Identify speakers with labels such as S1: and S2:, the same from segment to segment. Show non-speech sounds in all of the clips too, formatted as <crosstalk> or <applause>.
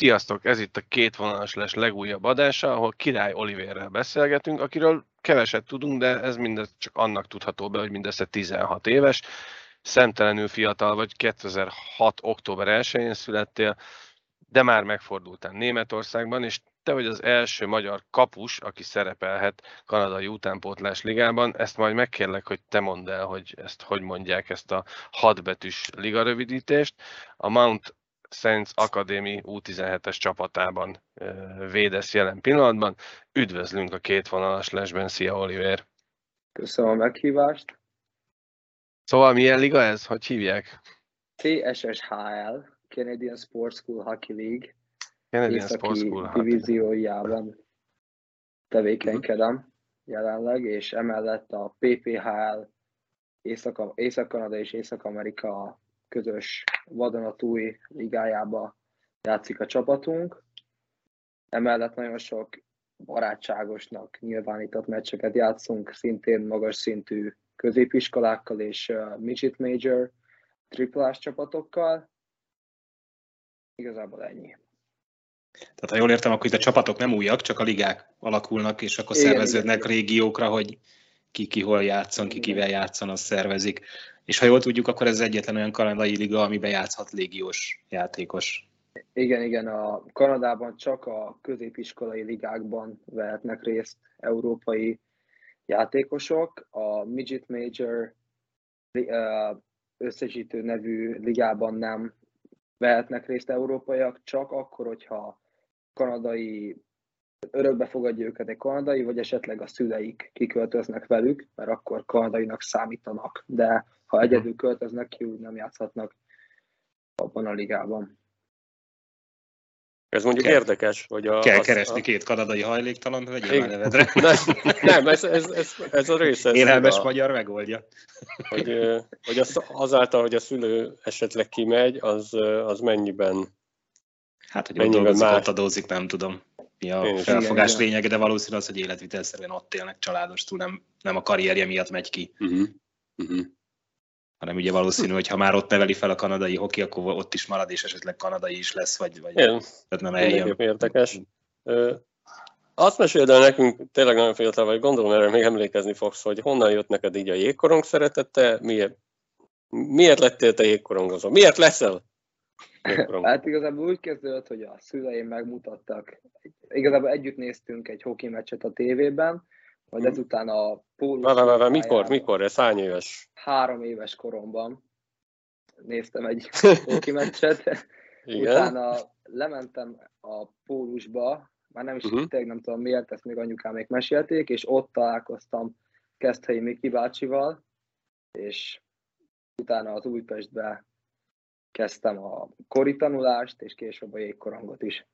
S1: Sziasztok, ez itt a két vonalas les legújabb adása, ahol Király Oliverrel beszélgetünk, akiről keveset tudunk, de ez mindez csak annak tudható be, hogy mindössze 16 éves, szemtelenül fiatal vagy, 2006. október 1-én születtél, de már megfordultál Németországban, és te vagy az első magyar kapus, aki szerepelhet kanadai utánpótlás ligában. Ezt majd megkérlek, hogy te mondd el, hogy ezt hogy mondják, ezt a hatbetűs liga rövidítést. A Mount Saints Academy U17-es csapatában védesz jelen pillanatban. Üdvözlünk a két vonalas lesben, szia Oliver!
S2: Köszönöm a meghívást!
S1: Szóval milyen liga ez? Hogy hívják?
S2: CSSHL, Canadian Sports School Hockey League.
S1: Canadian Sports School
S2: divíziójában tevékenykedem uh-huh. jelenleg, és emellett a PPHL Észak-Kanada és Észak-Amerika közös vadonatúj ligájába játszik a csapatunk. Emellett nagyon sok barátságosnak nyilvánított meccseket játszunk, szintén magas szintű középiskolákkal és uh, midget major triplás csapatokkal. Igazából ennyi.
S3: Tehát ha jól értem, akkor itt a csapatok nem újak, csak a ligák alakulnak, és akkor igen, szerveződnek igen. régiókra, hogy ki ki hol játszon, ki kivel játszon, azt szervezik. És ha jól tudjuk, akkor ez egyetlen olyan kanadai liga, amiben játszhat légiós játékos.
S2: Igen, igen, a Kanadában csak a középiskolai ligákban vehetnek részt európai játékosok. A Midget Major összesítő nevű ligában nem vehetnek részt európaiak, csak akkor, hogyha kanadai örökbe fogadja őket egy kanadai, vagy esetleg a szüleik kiköltöznek velük, mert akkor kanadainak számítanak, de ha egyedül költöznek ki, úgy nem játszhatnak abban a ligában.
S4: Ez mondjuk kell, érdekes, hogy a...
S3: Kell az, keresni a... két kanadai hajléktalan, vegyél már nevedre. <laughs>
S4: Nem, nem ez, ez, ez, ez a része.
S3: Élelmes a, magyar megoldja.
S4: Hogy, hogy az, azáltal, hogy a szülő esetleg kimegy, az, az mennyiben...
S3: Hát, hogy mennyiben dolgozik, más... ott adózik, nem tudom mi a Én felfogás igen, lényege, de valószínű az, hogy életvitelszerűen ott élnek családostul, nem, nem a karrierje miatt megy ki. Uh-huh. Uh-huh hanem ugye valószínű, hogy ha már ott neveli fel a kanadai hoki, akkor ott is marad, és esetleg kanadai is lesz, vagy, vagy
S4: Igen, tehát nem eljön. érdekes. Azt meséld el nekünk, tényleg nagyon fiatal vagy, gondolom erre még emlékezni fogsz, hogy honnan jött neked így a jégkorong szeretette, miért, miért lettél te jégkorongozó? Miért leszel?
S2: Hát igazából úgy kezdődött, hogy a szüleim megmutattak, igazából együtt néztünk egy hoki meccset a tévében, majd hmm. ezután a
S4: pólus... Vá, vá, vá, mikor, mikor? Ez hány éves?
S2: Három éves koromban néztem egy <laughs> hoki meccset. Igen. Utána lementem a pólusba, már nem is uh-huh. tényleg nem tudom miért, ezt még anyukám még mesélték, és ott találkoztam Keszthelyi Miki bácsival, és utána az Újpestbe kezdtem a kori tanulást, és később a jégkorongot is.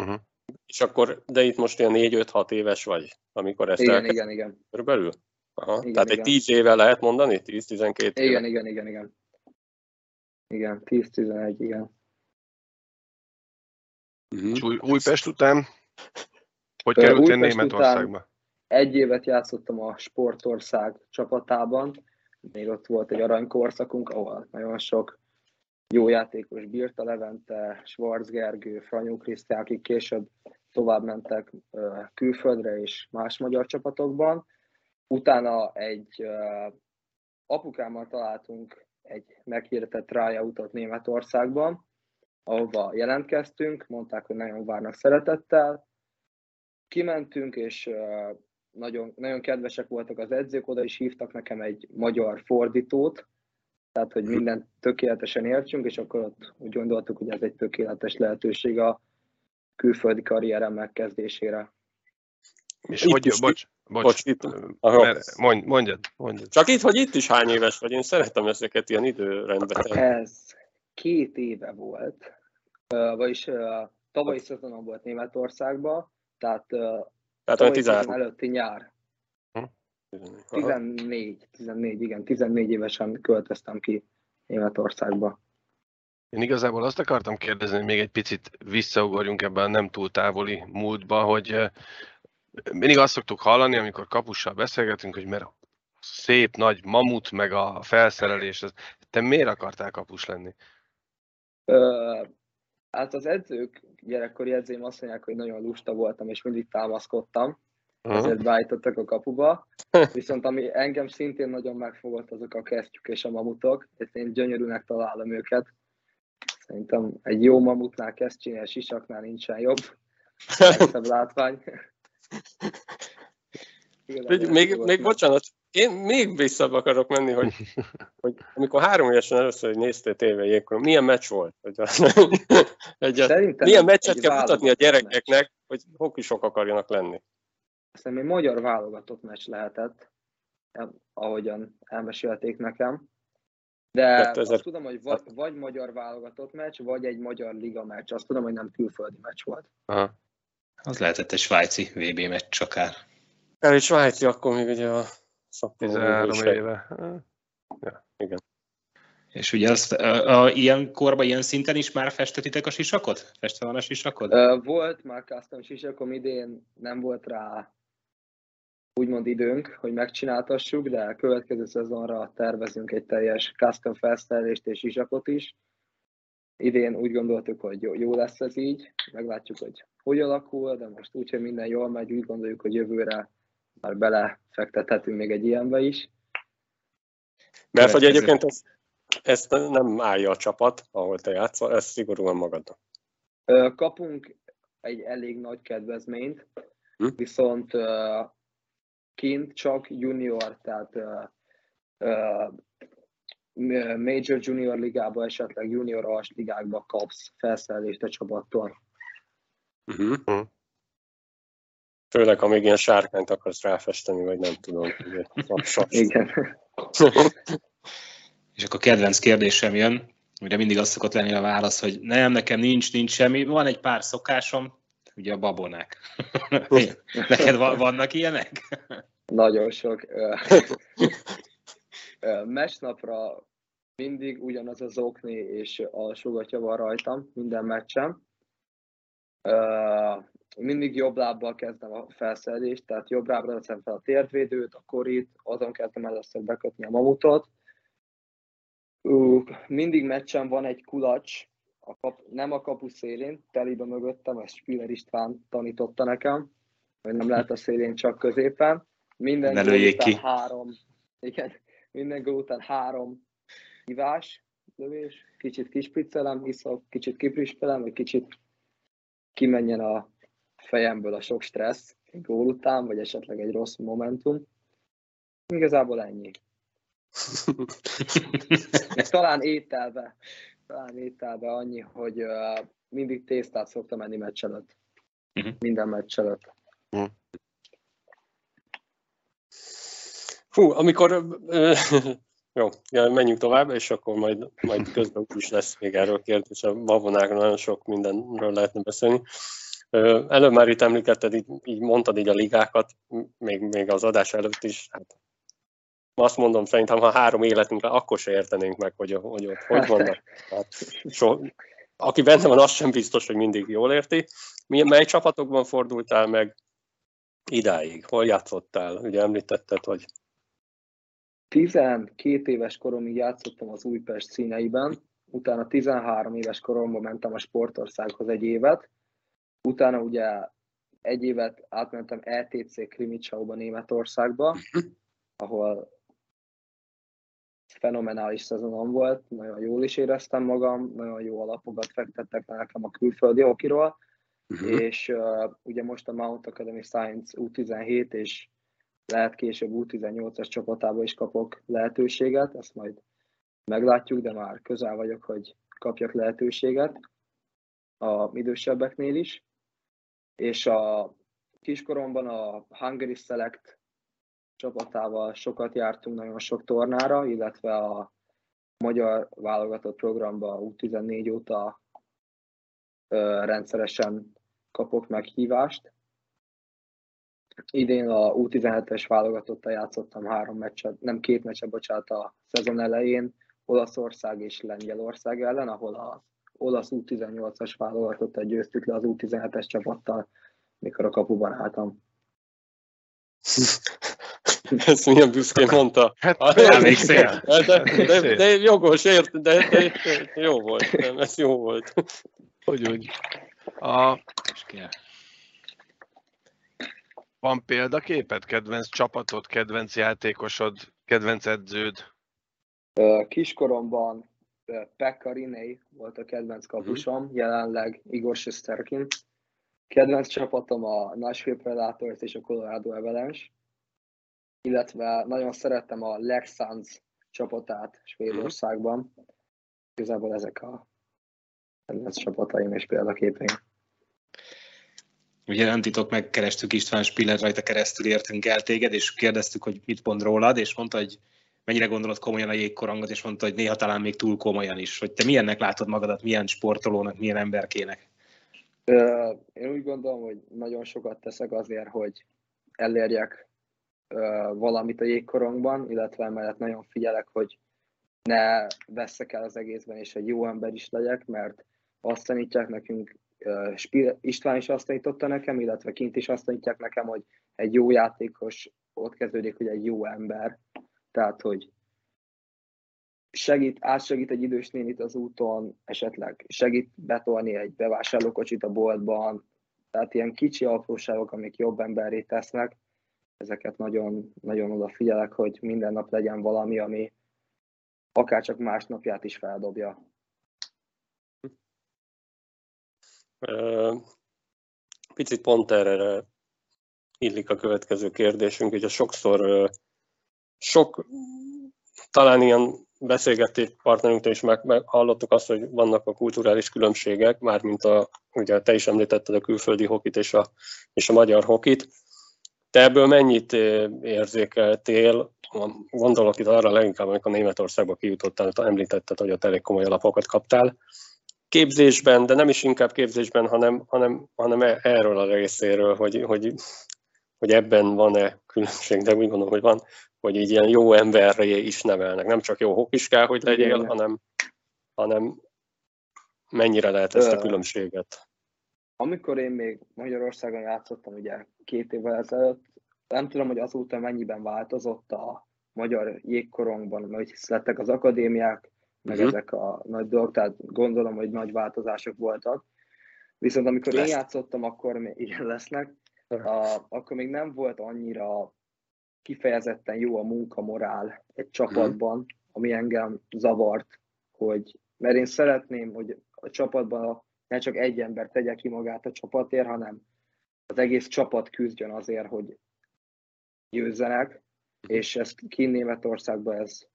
S4: Uh-huh. És akkor, de itt most ilyen 4-5-6 éves vagy, amikor ezt
S2: Igen, elkezd... igen, igen.
S4: Körülbelül? Aha. Igen, Tehát igen. egy 10 éve lehet mondani? 10-12 éve?
S2: Igen, igen, igen, igen. Igen, 10-11, igen.
S1: Uh-huh. Új, Újpest után? Hogy kerültél Németországba?
S2: Egy évet játszottam a Sportország csapatában, még ott volt egy aranykorszakunk, ahol nagyon sok jó játékos bírta Levente, Schwarz Gergő, Franyó Krisztián, akik később tovább mentek külföldre és más magyar csapatokban. Utána egy apukámmal találtunk egy meghirdetett tryout Németországban, ahova jelentkeztünk, mondták, hogy nagyon várnak szeretettel. Kimentünk, és nagyon, nagyon kedvesek voltak az edzők, oda is hívtak nekem egy magyar fordítót, tehát hogy mindent tökéletesen értsünk, és akkor ott úgy gondoltuk, hogy ez egy tökéletes lehetőség a külföldi karrierem megkezdésére.
S1: És itt hogy, is, bocs, bocs, bocs itt, mondj, mondjad, mondjad.
S4: Csak itt, hogy itt is hány éves vagy, én szeretem ezeket ilyen időrendbe tenni.
S2: Ez két éve volt, vagyis tavalyi szezonon volt Németországban, tehát, tehát tavalyi előtti nyár. 14, 14, igen, 14 évesen költöztem ki Németországba.
S1: Én igazából azt akartam kérdezni, hogy még egy picit visszaugorjunk ebben a nem túl távoli múltba, hogy mindig azt szoktuk hallani, amikor kapussal beszélgetünk, hogy mert szép nagy mamut, meg a felszerelés, te miért akartál kapus lenni?
S2: Hát az edzők gyerekkori edzőim azt mondják, hogy nagyon lusta voltam, és mindig támaszkodtam, uh-huh. ezért beállítottak a kapuba. <laughs> Viszont ami engem szintén nagyon megfogott, azok a kesztyük és a mamutok, és én gyönyörűnek találom őket. Szerintem egy jó mamutnál, kesztyűnél, sisaknál nincsen jobb. Legszebb látvány. <laughs>
S4: még, még, még bocsánat, én még visszabb akarok menni, hogy, <laughs> hogy amikor három évesen először néztél tévé akkor milyen meccs volt? Hogy egy, milyen meccset kell mutatni a gyerekeknek, meccs. hogy hokisok akarjanak lenni?
S2: Szerintem egy magyar válogatott meccs lehetett, ahogyan elmesélték nekem. De 2000... azt tudom, hogy vagy, vagy magyar válogatott meccs, vagy egy magyar liga meccs. Azt tudom, hogy nem külföldi meccs volt. Aha.
S3: Az lehetett egy svájci VB meccs akár.
S4: El egy svájci, akkor még ugye a 13
S1: éve.
S4: Ja. Igen.
S3: És ugye azt, a, a, ilyen korban, ilyen szinten is már festetitek a sisakot? Festve van a sisakod?
S2: Uh, volt már custom sisakom idén, nem volt rá úgymond időnk, hogy megcsináltassuk, de a következő szezonra tervezünk egy teljes custom felszerelést és sisakot is. Idén úgy gondoltuk, hogy jó, jó lesz ez így, meglátjuk, hogy hogy alakul, de most úgyhogy minden jól megy, úgy gondoljuk, hogy jövőre már belefektethetünk még egy ilyenbe is.
S4: Mert hogy egyébként ezt, ezt nem állja a csapat, ahol te játszol, ez szigorúan magadnak.
S2: Kapunk egy elég nagy kedvezményt, hm? viszont kint csak junior, tehát Major Junior ligába, esetleg Junior As ligákba kapsz felszerelést a csapattól.
S4: Uh-huh. Főleg, ha még ilyen sárkányt akarsz ráfesteni, vagy nem tudom.
S2: Igen. <laughs>
S3: És akkor kedvenc kérdésem jön, ugye mindig az szokott lenni a válasz, hogy nem, nekem nincs, nincs semmi. Van egy pár szokásom, ugye a babonák. <laughs> Neked vannak ilyenek?
S2: Nagyon sok. Mesnapra mindig ugyanaz az okni és alsógatja van rajtam minden meccsem mindig jobb lábbal kezdem a felszerelést, tehát jobb lábbal teszem fel a térdvédőt, a korit, azon kezdem először bekötni a mamutot. Mindig meccsen van egy kulacs, a kap, nem a kapu szélén, telibe mögöttem, ezt Spiller István tanította nekem, hogy nem lehet a szélén csak középen. Minden
S3: ne után ki.
S2: három, igen, minden gól után három hívás, lövés, kicsit kispiccelem, iszok, kicsit kiprispelem, vagy kicsit kimenjen a fejemből a sok stressz egy gól után, vagy esetleg egy rossz momentum. Igazából ennyi. <laughs> talán ételbe, talán ételbe annyi, hogy uh, mindig tésztát szoktam enni meccs előtt. Uh-huh. Minden meccs előtt. Uh-huh.
S4: Hú, amikor uh, <laughs> jó, ja, menjünk tovább, és akkor majd, majd közben is lesz még erről kérdés. A babonákról nagyon sok mindenről lehetne beszélni. Előbb már itt említetted, így, így mondtad így a ligákat, még, még az adás előtt is. Hát azt mondom, szerintem, ha három életünkre, akkor se értenénk meg, hogy, hogy ott hogy vannak. Hát, so, aki benne van, az sem biztos, hogy mindig jól érti. Milyen, mely csapatokban fordultál meg idáig? Hol játszottál? Ugye említetted, hogy
S2: 12 éves koromig játszottam az Újpest színeiben, utána 13 éves koromban mentem a Sportországhoz egy évet, utána ugye egy évet átmentem ETC Krimicsauba Németországba, ahol fenomenális szezonom volt, nagyon jól is éreztem magam, nagyon jó alapokat fektettek nekem a külföldi hokiról, uh-huh. és uh, ugye most a Mount Academy Science U17 és lehet később U18-as csapatába is kapok lehetőséget, ezt majd meglátjuk, de már közel vagyok, hogy kapjak lehetőséget a idősebbeknél is. És a kiskoromban a Hungary Select csapatával sokat jártunk nagyon sok tornára, illetve a magyar válogatott programba U14 óta ö, rendszeresen kapok meghívást. Idén a U17-es válogatottal játszottam három meccset, nem két meccset, bocsánat, a szezon elején Olaszország és Lengyelország ellen, ahol az olasz U18-as válogatottal győztük le az U17-es csapattal, mikor a kapuban álltam. <laughs> <laughs>
S4: Ezt milyen büszkén mondta.
S1: Hát emlékszel.
S4: De, de, de, jogos, ért, de, de, de, jó volt. Nem, ez jó volt.
S1: Hogy úgy. A... Van példaképet? Kedvenc csapatod, kedvenc játékosod, kedvenc edződ?
S2: Kiskoromban Pekka Rinei volt a kedvenc kapusom, uh-huh. jelenleg Igor Shesterkin. Kedvenc csapatom a Nashville Predators és a Colorado Avalanche, illetve nagyon szerettem a Lex Suns csapatát Svédországban. Uh-huh. Igazából ezek a kedvenc csapataim és példaképeim.
S3: Ugye nem titok, megkerestük István Spiller, rajta keresztül értünk el téged, és kérdeztük, hogy mit mond rólad, és mondta, hogy mennyire gondolod komolyan a jégkorangot, és mondta, hogy néha talán még túl komolyan is. Hogy te milyennek látod magadat, milyen sportolónak, milyen emberkének?
S2: Én úgy gondolom, hogy nagyon sokat teszek azért, hogy elérjek valamit a jégkorongban, illetve emellett nagyon figyelek, hogy ne veszek el az egészben, és egy jó ember is legyek, mert azt tanítják nekünk, István is azt tanította nekem, illetve kint is azt tanítják nekem, hogy egy jó játékos ott kezdődik, hogy egy jó ember. Tehát, hogy segít, átsegít egy idős nénit az úton, esetleg segít betolni egy bevásárlókocsit a boltban, tehát ilyen kicsi apróságok, amik jobb emberré tesznek, ezeket nagyon, nagyon odafigyelek, hogy minden nap legyen valami, ami akár csak másnapját is feldobja.
S4: Picit pont erre illik a következő kérdésünk. Ugye sokszor sok, talán ilyen beszélgették partnerünktől is meg, meg hallottuk azt, hogy vannak a kulturális különbségek, mármint a, ugye te is említetted a külföldi hokit és a, és a magyar hokit. Te ebből mennyit érzékeltél? Gondolok itt arra leginkább, amikor Németországba kijutottál, említetted, hogy ott elég komoly alapokat kaptál. Képzésben, de nem is inkább képzésben, hanem, hanem, hanem e, erről a részéről, hogy, hogy, hogy ebben van-e különbség, de úgy gondolom, hogy van, hogy így ilyen jó emberre is nevelnek. Nem csak jó hokis kell, hogy legyél, hanem, hanem mennyire lehet ezt a különbséget?
S2: Amikor én még Magyarországon játszottam, ugye két évvel ezelőtt, nem tudom, hogy azóta mennyiben változott a magyar jégkorongban, hogy lettek az akadémiák, meg uh-huh. ezek a nagy dolgok, tehát gondolom, hogy nagy változások voltak. Viszont amikor Lesz. én játszottam, akkor még igen lesznek, a, akkor még nem volt annyira kifejezetten jó a munkamorál egy csapatban, uh-huh. ami engem zavart, hogy mert én szeretném, hogy a csapatban ne csak egy ember tegye ki magát a csapatért, hanem az egész csapat küzdjön azért, hogy győzzenek, uh-huh. és ez ki Németországban ez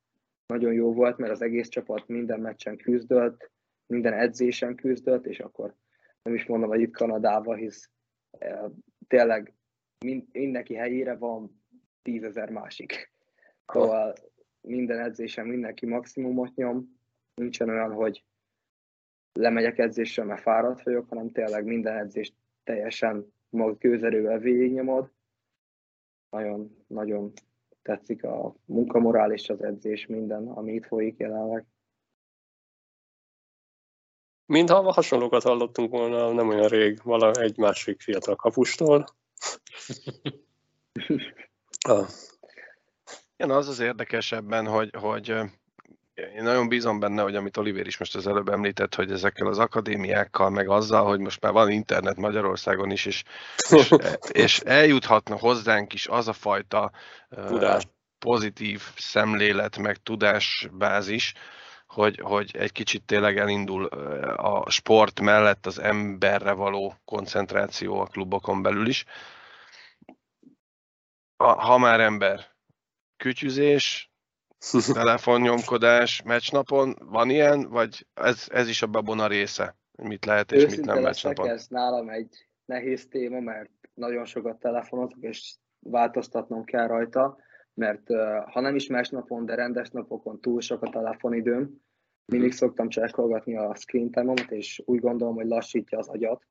S2: nagyon jó volt, mert az egész csapat minden meccsen küzdött, minden edzésen küzdött, és akkor nem is mondom, hogy itt Kanadában, hisz e, tényleg mind, mindenki helyére van tízezer másik. Szóval minden edzésen mindenki maximumot nyom, nincsen olyan, hogy lemegyek edzésre, mert fáradt vagyok, hanem tényleg minden edzést teljesen mag gőzerővel végignyomod. Nagyon, nagyon tetszik a munkamorál és az edzés, minden, ami itt folyik jelenleg.
S4: Mintha hasonlókat hallottunk volna nem olyan rég vala egy másik fiatal kapustól. <laughs>
S1: ah. Igen, az az érdekesebben, hogy, hogy én nagyon bízom benne, hogy amit Oliver is most az előbb említett, hogy ezekkel az akadémiákkal, meg azzal, hogy most már van internet Magyarországon is, és, és, <laughs> és eljuthatna hozzánk is az a fajta Tudás. pozitív szemlélet, meg tudásbázis, hogy, hogy egy kicsit tényleg elindul a sport mellett az emberre való koncentráció a klubokon belül is. Ha, már ember, kütyüzés, <laughs> telefonnyomkodás meccsnapon, van ilyen, vagy ez, ez is a babona része? Mit lehet és Őszinte mit nem meccsnapon?
S2: Ez nálam egy nehéz téma, mert nagyon sokat telefonozok, és változtatnom kell rajta, mert ha nem is meccsnapon, de rendes napokon túl sok a telefonidőm, mindig mhm. szoktam csekkolgatni a screen time és úgy gondolom, hogy lassítja az agyat,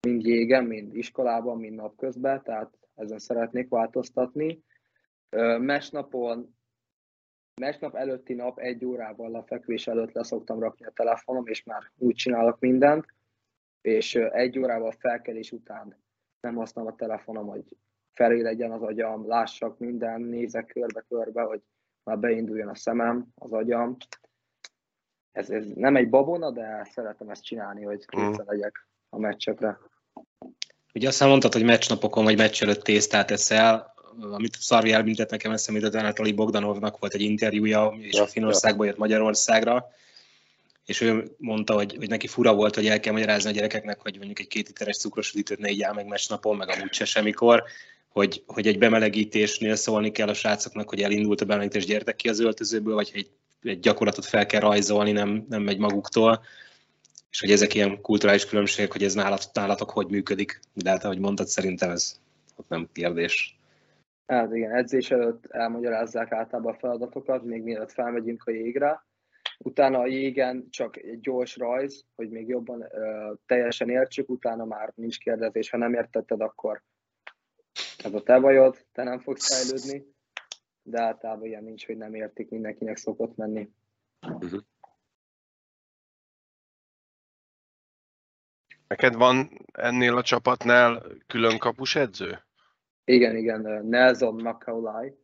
S2: mind jégen, mind iskolában, mind napközben, tehát ezen szeretnék változtatni. Mesnapon Másnap előtti nap egy órával a fekvés előtt leszoktam rakni a telefonom, és már úgy csinálok mindent, és egy órával felkelés után nem használom a telefonom, hogy felé legyen az agyam, lássak minden, nézek körbe-körbe, hogy már beinduljon a szemem, az agyam. ez, ez nem egy babona, de szeretem ezt csinálni, hogy készen mm. legyek a meccsekre.
S3: Ugye azt mondtad, hogy meccsnapokon vagy meccs előtt tésztát eszel, amit Szarvi elmített nekem eszembe, hogy Anatoli Bogdanovnak volt egy interjúja, és a Finországból jött Magyarországra, és ő mondta, hogy, hogy neki fura volt, hogy el kell magyarázni a gyerekeknek, hogy mondjuk egy két literes cukros üdítőt ne igyál meg meccsnapon, meg amúgy se semmikor, hogy, hogy egy bemelegítésnél szólni kell a srácoknak, hogy elindult a bemelegítés, gyertek ki az öltözőből, vagy egy, egy gyakorlatot fel kell rajzolni, nem, nem megy maguktól. És hogy ezek ilyen kulturális különbségek, hogy ez nálat, nálatok hogy működik, de hát ahogy mondtad, szerintem ez ott nem kérdés.
S2: Hát igen, edzés előtt elmagyarázzák általában a feladatokat, még mielőtt felmegyünk a jégre. Utána a jégen csak egy gyors rajz, hogy még jobban ö, teljesen értsük, utána már nincs kérdezés. Ha nem értetted, akkor ez a te bajod, te nem fogsz fejlődni. De általában ilyen nincs, hogy nem értik, mindenkinek szokott menni. Uh-huh.
S1: Neked van ennél a csapatnál külön kapus edző?
S2: Igen, igen, Nelson Macaulay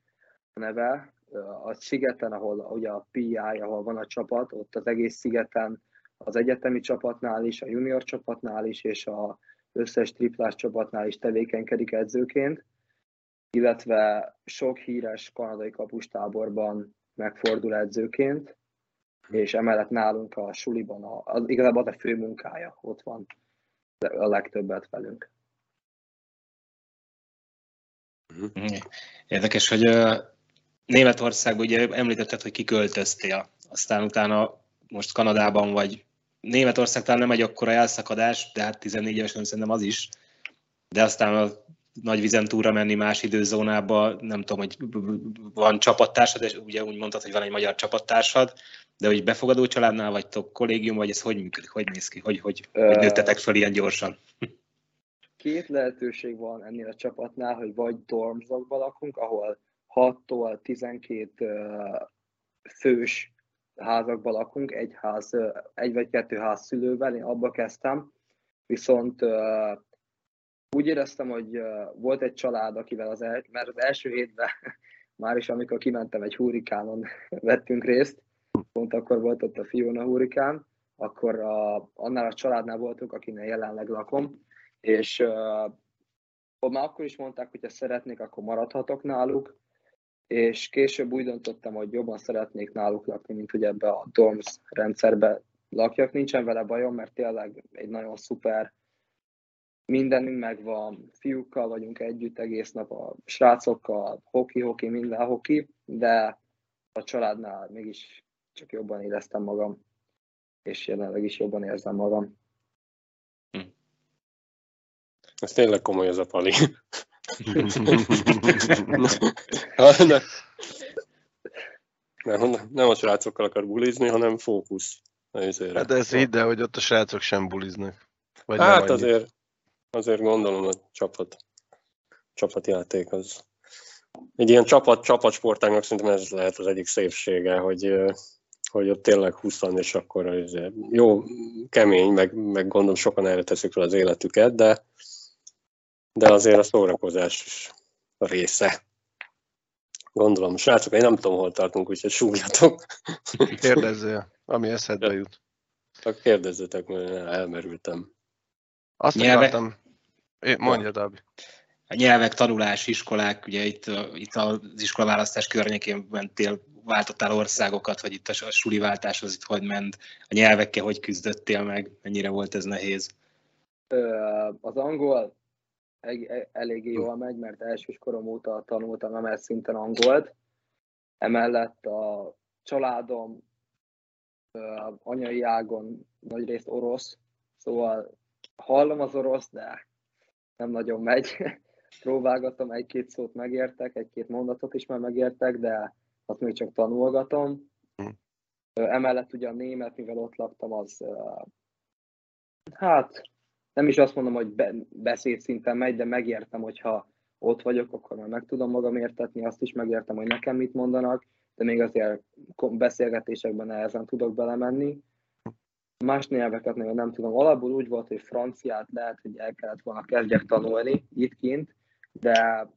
S2: a neve. A szigeten, ahol ugye a PI, ahol van a csapat, ott az egész szigeten, az egyetemi csapatnál is, a junior csapatnál is, és a összes triplás csapatnál is tevékenykedik edzőként, illetve sok híres kanadai kapustáborban megfordul edzőként, és emellett nálunk a suliban a, az, igazából az a fő munkája ott van a legtöbbet velünk.
S3: Mhm. Érdekes, hogy Németországban ugye említetted, hogy kiköltöztél, aztán utána most Kanadában vagy. Németország talán nem egy akkora elszakadás, de hát 14 évesen szerintem az is. De aztán a nagy vizen túra menni más időzónába, nem tudom, hogy van csapattársad, és ugye úgy mondtad, hogy van egy magyar csapattársad, de hogy befogadó családnál vagytok, kollégium, vagy ez hogy működik, hogy néz ki, hogy, hogy, hogy nőttetek fel ilyen gyorsan?
S2: Két lehetőség van ennél a csapatnál, hogy vagy dormzokban lakunk, ahol 6-tól 12 fős házakban lakunk, egy ház, egy vagy kettő ház szülővel, én abba kezdtem, viszont úgy éreztem, hogy volt egy család, akivel az, el, mert az első hétben <laughs> már is, amikor kimentem egy hurikánon, <laughs> vettünk részt, pont akkor volt ott a Fiona hurikán, akkor a, annál a családnál voltunk, akinek jelenleg lakom, és uh, már akkor is mondták, hogy ha szeretnék, akkor maradhatok náluk, és később úgy döntöttem, hogy jobban szeretnék náluk lakni, mint hogy ebbe a dorms rendszerbe lakjak. Nincsen vele bajom, mert tényleg egy nagyon szuper mindenünk megvan, fiúkkal vagyunk együtt egész nap, a srácokkal, hoki-hoki, minden hoki, de a családnál mégis csak jobban éreztem magam, és jelenleg is jobban érzem magam. Hm.
S4: Ez tényleg komoly az a pali. <laughs> nem, nem a srácokkal akar bulizni, hanem fókusz.
S1: Hát ez hidd el, hogy ott a srácok sem buliznak.
S4: Vagy hát azért, azért gondolom a csapat, csapatjáték az. Egy ilyen csapat, csapatsportágnak szerintem ez lehet az egyik szépsége, hogy hogy ott tényleg 20 és akkor jó, kemény, meg, meg gondolom sokan erre teszik fel az életüket, de, de azért a szórakozás is a része. Gondolom, srácok, én nem tudom, hol tartunk, úgyhogy súgjatok.
S1: Kérdezzél, ami eszedbe jut.
S4: Csak kérdezzetek, mert elmerültem.
S1: Azt Nyelve... akartam. É, mondja, Dabi.
S3: A nyelvek, tanulás, iskolák, ugye itt, itt az iskolaválasztás környékén mentél váltottál országokat, vagy itt a suli váltás az itt hogy ment, a nyelvekkel hogy küzdöttél meg, mennyire volt ez nehéz?
S2: Az angol eléggé jól megy, mert elsős korom óta tanultam emel szinten angolt. Emellett a családom anyai ágon nagyrészt orosz, szóval hallom az orosz, de nem nagyon megy. <laughs> Próbálgatom, egy-két szót megértek, egy-két mondatot is már megértek, de azt még csak tanulgatom. Hm. Emellett ugye a német, mivel ott laktam, az hát nem is azt mondom, hogy be, beszédszinten megy, de megértem, hogyha ott vagyok, akkor már meg tudom magam értetni, azt is megértem, hogy nekem mit mondanak, de még azért beszélgetésekben nehezen tudok belemenni. Más nyelveket még nem tudom. Alapból úgy volt, hogy franciát lehet, hogy el kellett volna kezdjek tanulni itt kint, de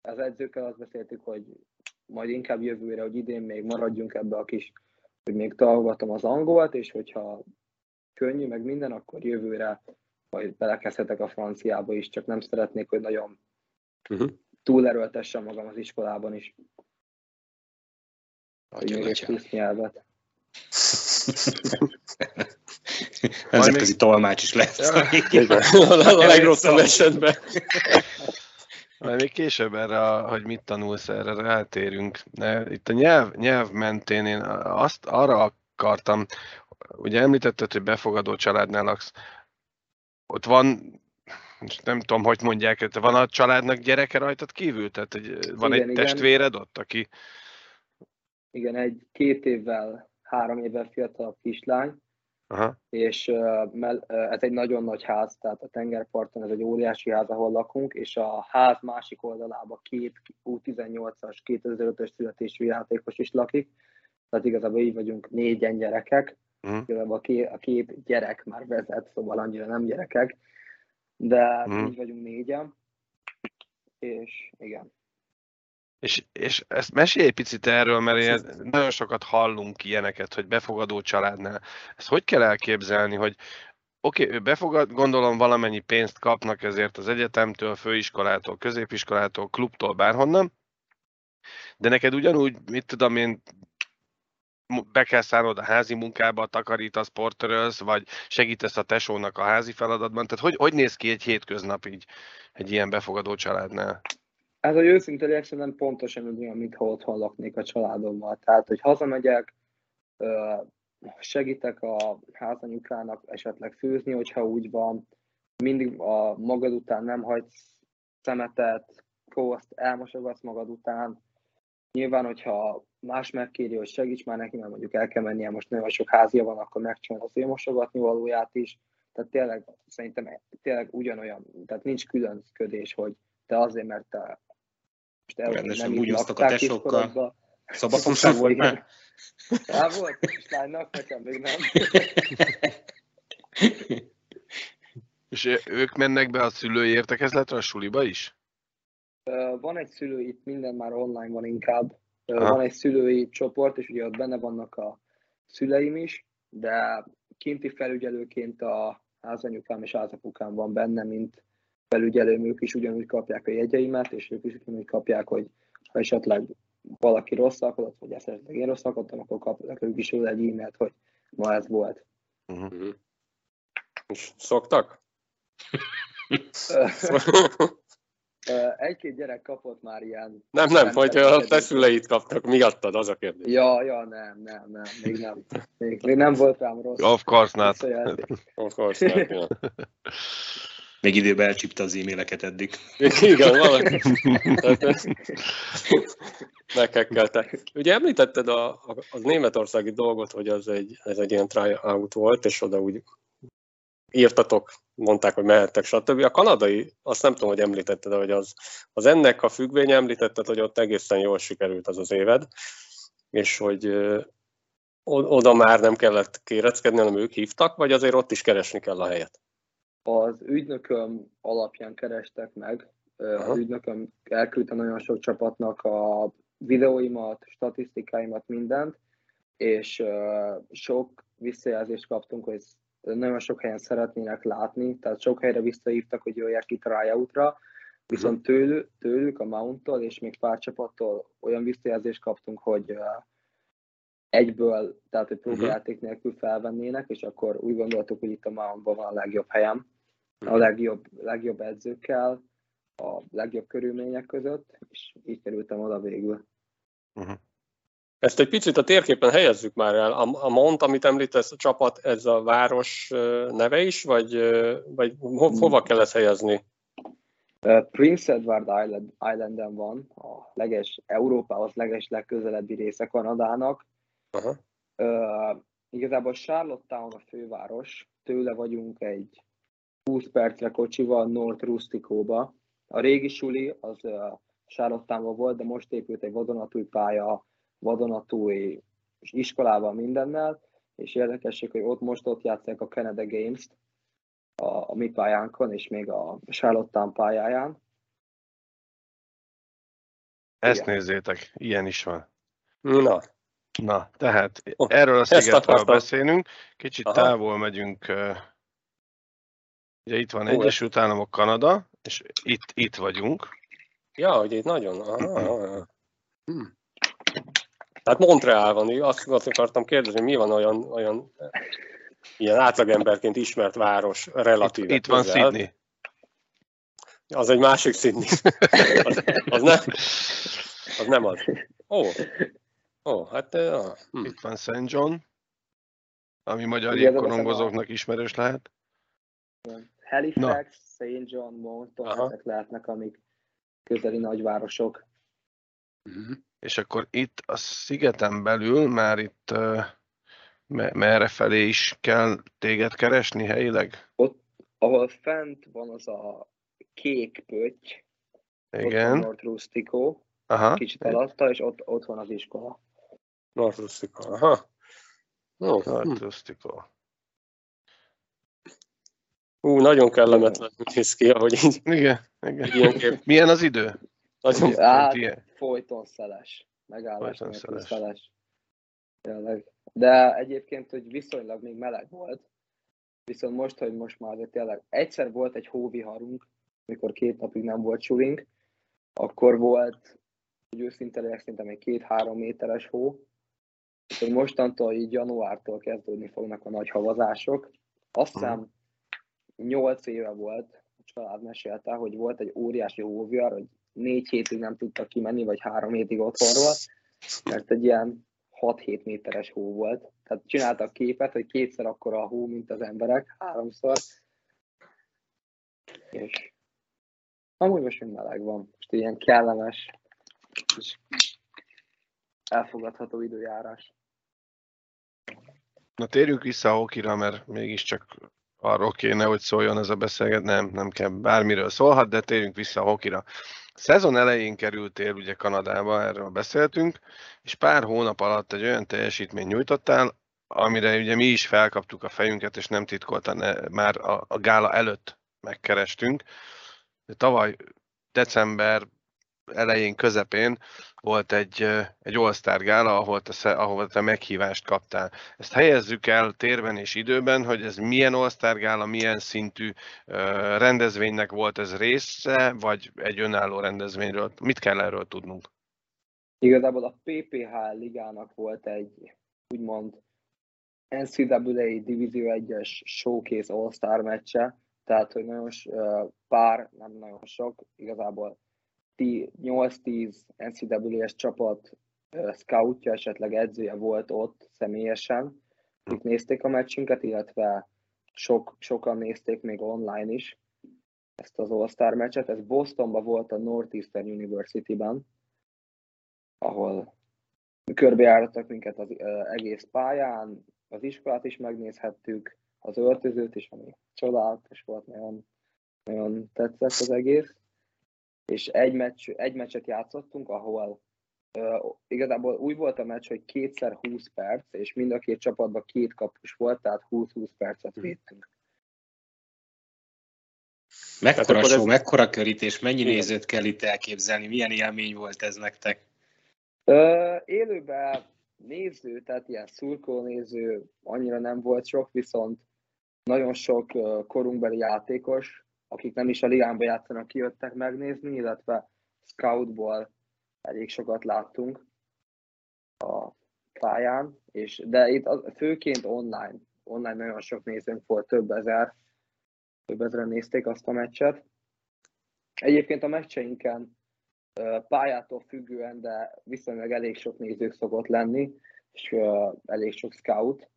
S2: az edzőkkel azt beszéltük, hogy majd inkább jövőre, hogy idén még maradjunk ebbe a kis hogy még tanulgatom az angolt, és hogyha könnyű, meg minden, akkor jövőre majd belekezdhetek a franciába is, csak nem szeretnék, hogy nagyon uh-huh. túlerőltessem magam az iskolában is. Hogy még egy plusz nyelvet. <laughs>
S3: Nemzetközi tolmács is lesz. <laughs>
S4: a legrosszabb esetben. <laughs>
S1: Majd még később erre, hogy mit tanulsz, erre rátérünk. Itt a nyelv, nyelv mentén én azt arra akartam, ugye említetted, hogy befogadó családnál laksz, ott van, nem tudom, hogy mondják, te van a családnak gyereke rajtad kívül? Tehát hogy van igen, egy igen. testvéred ott, aki...
S2: Igen, egy két évvel, három évvel fiatalabb kislány, Aha. és uh, ez egy nagyon nagy ház, tehát a tengerparton ez egy óriási ház, ahol lakunk, és a ház másik oldalában két U18-as, 2005-ös születésű játékos is lakik, tehát igazából így vagyunk négyen gyerekek, uh-huh. igazából a két, a két gyerek már vezet, szóval annyira nem gyerekek, de uh-huh. így vagyunk négyen, és igen.
S1: És, és ezt mesélj egy picit erről, mert én nagyon sokat hallunk ilyeneket, hogy befogadó családnál. Ezt hogy kell elképzelni, hogy oké, okay, ő befogad, gondolom valamennyi pénzt kapnak ezért az egyetemtől, főiskolától, középiskolától, klubtól, bárhonnan, de neked ugyanúgy, mit tudom én, be kell szállnod a házi munkába, takarítasz, portörölsz, vagy segítesz a tesónak a házi feladatban. Tehát hogy, hogy néz ki egy hétköznap így egy ilyen befogadó családnál?
S2: Hát, hogy őszinte legyek, szerintem pontosan olyan, mintha otthon laknék a családommal. Tehát, hogy hazamegyek, segítek a házanyukának esetleg főzni, hogyha úgy van, mindig a magad után nem hagysz szemetet, kószt, elmosogatsz magad után. Nyilván, hogyha más megkéri, hogy segíts már neki, mert mondjuk el kell mennie, most nagyon sok házia van, akkor megcsinálod az ő mosogatni valóját is. Tehát tényleg szerintem tényleg ugyanolyan, tehát nincs különködés, hogy te azért, mert te
S3: most el, Rendesen nem úgy osztak a tesókkal. Szabadság <laughs> volt már?
S2: Á, volt kislánynak, nekem még nem.
S1: És ők mennek be a szülői értekezletre a suliba is?
S2: Van egy szülői, itt minden már online van inkább. Aha. Van egy szülői csoport, és ugye ott benne vannak a szüleim is, de kinti felügyelőként a házanyukám és házapukám van benne, mint felügyelőm, ők is ugyanúgy kapják a jegyeimet, és ők is ugyanúgy kapják, hogy ha esetleg valaki rosszalkodott, vagy esetleg én rosszalkodtam, akkor kapnak ők is egy e-mailt, hogy ma ez volt. Uh-huh.
S4: És szoktak? <laughs>
S2: Egy-két gyerek kapott már ilyen...
S4: Nem, nem, hogy a te szüleit kaptak miattad, az a kérdés.
S2: Ja, ja, nem, nem, nem, még nem. Még, még nem volt rám rossz.
S1: Of course not.
S4: Of course not, yeah.
S3: Még időben elcsípte az e-maileket eddig.
S4: Igen, valami. <laughs> Meghekkeltek. Ugye említetted a, a, az németországi dolgot, hogy az egy, ez egy ilyen tryout volt, és oda úgy írtatok, mondták, hogy mehettek, stb. A kanadai, azt nem tudom, hogy említetted, hogy az, az ennek a függvénye említetted, hogy ott egészen jól sikerült az az éved, és hogy oda már nem kellett kéreckedni, hanem ők hívtak, vagy azért ott is keresni kell a helyet?
S2: Az ügynököm alapján kerestek meg. Aha. Az ügynököm elküldte nagyon sok csapatnak a videóimat, statisztikáimat, mindent, és sok visszajelzést kaptunk, hogy nagyon sok helyen szeretnének látni, tehát sok helyre visszahívtak, hogy jöjjek itt tryout-ra, viszont tőlük, tőlük a Mount-tól és még pár csapattól olyan visszajelzést kaptunk, hogy egyből, tehát hogy próbajáték nélkül felvennének, és akkor úgy gondoltuk, hogy itt a Mountban van a legjobb helyem a legjobb, legjobb edzőkkel, a legjobb körülmények között, és így kerültem oda végül.
S4: Uh-huh. Ezt egy picit a térképen helyezzük már el. A, a Mont, amit említesz, a csapat, ez a város neve is, vagy, vagy ho, hova kell ezt helyezni?
S2: Prince Edward Island, Islanden van, a leges, Európához leges legközelebbi része Kanadának. Uh-huh. Uh, igazából Charlottetown a főváros, tőle vagyunk egy 20 percre kocsival North Rusticóba. A régi suli az uh, Sárottánban volt, de most épült egy vadonatúj pálya, vadonatúj iskolával mindennel, és érdekesség, hogy ott most ott játszák a Canada Games-t a, a mi pályánkon, és még a Sárottán pályáján.
S1: Ezt Igen. nézzétek, ilyen is van.
S4: Na,
S1: Na, tehát oh, erről a szigetről beszélünk, kicsit Aha. távol megyünk. Ugye itt van Egyesült Államok, Kanada, és itt, itt vagyunk.
S4: Ja, hogy itt nagyon. Aha. Hm. Hát Montreal van, azt, azt akartam kérdezni, mi van olyan, olyan ilyen átlagemberként ismert város relatív.
S1: Itt, itt van Sydney.
S4: Az egy másik Sydney. Az, az, nem, az nem az. Ó, oh. oh, hát... Uh,
S1: hm. Itt van St. John, ami magyar jégkorongozóknak ismerős lehet.
S2: Halifax, St. John, Moncton, ezek lehetnek, amik közeli nagyvárosok.
S1: Uh-huh. És akkor itt a szigeten belül már itt uh, merre felé is kell téged keresni helyileg?
S2: Ott, ahol fent van az a kék pötty,
S1: Igen. ott van
S2: North Rustico, Aha. kicsit alatta, és ott, ott van az iskola.
S4: North Rustico, aha.
S1: No. North hm. Rustico.
S4: Ú, nagyon kellemetlen néz ki, ahogy így.
S1: Igen, igen. Ilyen kép. Milyen az idő?
S2: Nagyon hát, folyton szeles. Megállás folyton szeles. szeles. De egyébként, hogy viszonylag még meleg volt, viszont most, hogy most már azért tényleg egyszer volt egy hóviharunk, mikor két napig nem volt sulink, akkor volt, hogy őszinte legyek, szerintem egy két-három méteres hó, és hogy mostantól, így januártól kezdődni fognak a nagy havazások. Azt hiszem, nyolc éve volt, a család mesélte, hogy volt egy óriási hóvihar, hogy négy hétig nem tudtak kimenni, vagy három hétig otthonról, mert egy ilyen 6-7 méteres hó volt. Tehát csináltak képet, hogy kétszer akkora a hó, mint az emberek, háromszor. És amúgy most meleg van. Most ilyen kellemes és elfogadható időjárás.
S1: Na térjünk vissza a hokira, mert mégiscsak arról kéne, hogy szóljon ez a beszélget, nem, nem kell bármiről szólhat, de térjünk vissza a hokira. Szezon elején kerültél ugye Kanadába, erről beszéltünk, és pár hónap alatt egy olyan teljesítményt nyújtottál, amire ugye mi is felkaptuk a fejünket, és nem titkoltan már a, a gála előtt megkerestünk. De tavaly december elején, közepén volt egy, egy All-Star gála, ahol te, ahol te meghívást kaptál. Ezt helyezzük el térben és időben, hogy ez milyen All-Star gála, milyen szintű rendezvénynek volt ez része, vagy egy önálló rendezvényről. Mit kell erről tudnunk?
S2: Igazából a PPH ligának volt egy úgymond NCAA Divízió 1-es showcase All-Star meccse, tehát hogy nagyon pár, nem nagyon sok, igazából 8-10 NCAA-es csapat scoutja, esetleg edzője volt ott személyesen, akik nézték a meccsünket, illetve sok, sokan nézték még online is ezt az All-Star meccset. Ez Bostonban volt a Northeastern University-ben, ahol körbejárattak minket az egész pályán, az iskolát is megnézhettük, az öltözőt is, ami csodálatos volt, nagyon, nagyon tetszett az egész és egy, meccs, egy meccset játszottunk, ahol uh, igazából úgy volt a meccs, hogy kétszer 20 perc, és mind a két csapatban két kapus volt, tehát 20-20 percet védtünk.
S3: Mekkora show, ez... mekkora körítés, mennyi Igen. nézőt kell itt elképzelni, milyen élmény volt ez nektek?
S2: Uh, élőben néző, tehát ilyen szurkó néző annyira nem volt sok, viszont nagyon sok korunkbeli játékos, akik nem is a ligánba játszanak, kijöttek megnézni, illetve scoutból elég sokat láttunk a pályán, és, de itt az, főként online, online nagyon sok nézőnk volt, több ezer, több ezeren nézték azt a meccset. Egyébként a meccseinken pályától függően, de viszonylag elég sok nézők szokott lenni, és elég sok scout,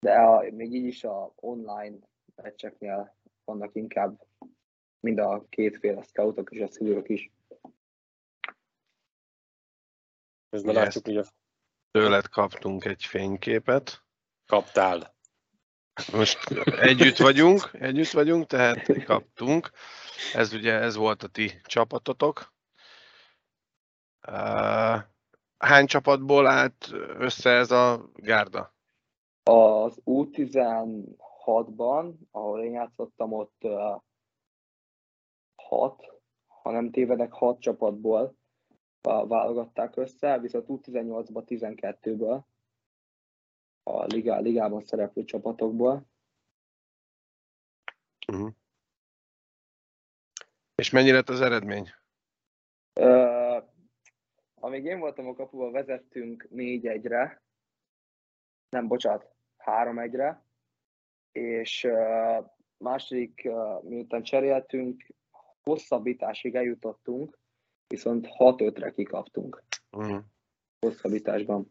S2: de a, még így is a online meccseknél vannak inkább mind a kétféle scoutok és a szülők is.
S1: Ez yes. látjuk, hogy a... Tőled kaptunk egy fényképet.
S4: Kaptál.
S1: Most együtt vagyunk, együtt vagyunk, tehát kaptunk. Ez ugye, ez volt a ti csapatotok. Hány csapatból állt össze ez a gárda?
S2: Az U16 6-ban, ahol én játszottam, ott uh, hat, ha nem tévedek, hat csapatból válogatták össze, viszont U18-ba 12-ből a ligá, ligában szereplő csapatokból.
S1: Uh-huh. És mennyi lett az eredmény?
S2: Uh, amíg én voltam a kapuban, vezettünk 4-1-re, nem, bocsánat, 3-1-re, és második, miután cseréltünk, hosszabbításig eljutottunk, viszont 6-5-re kikaptunk. Uh-huh. Hosszabbításban.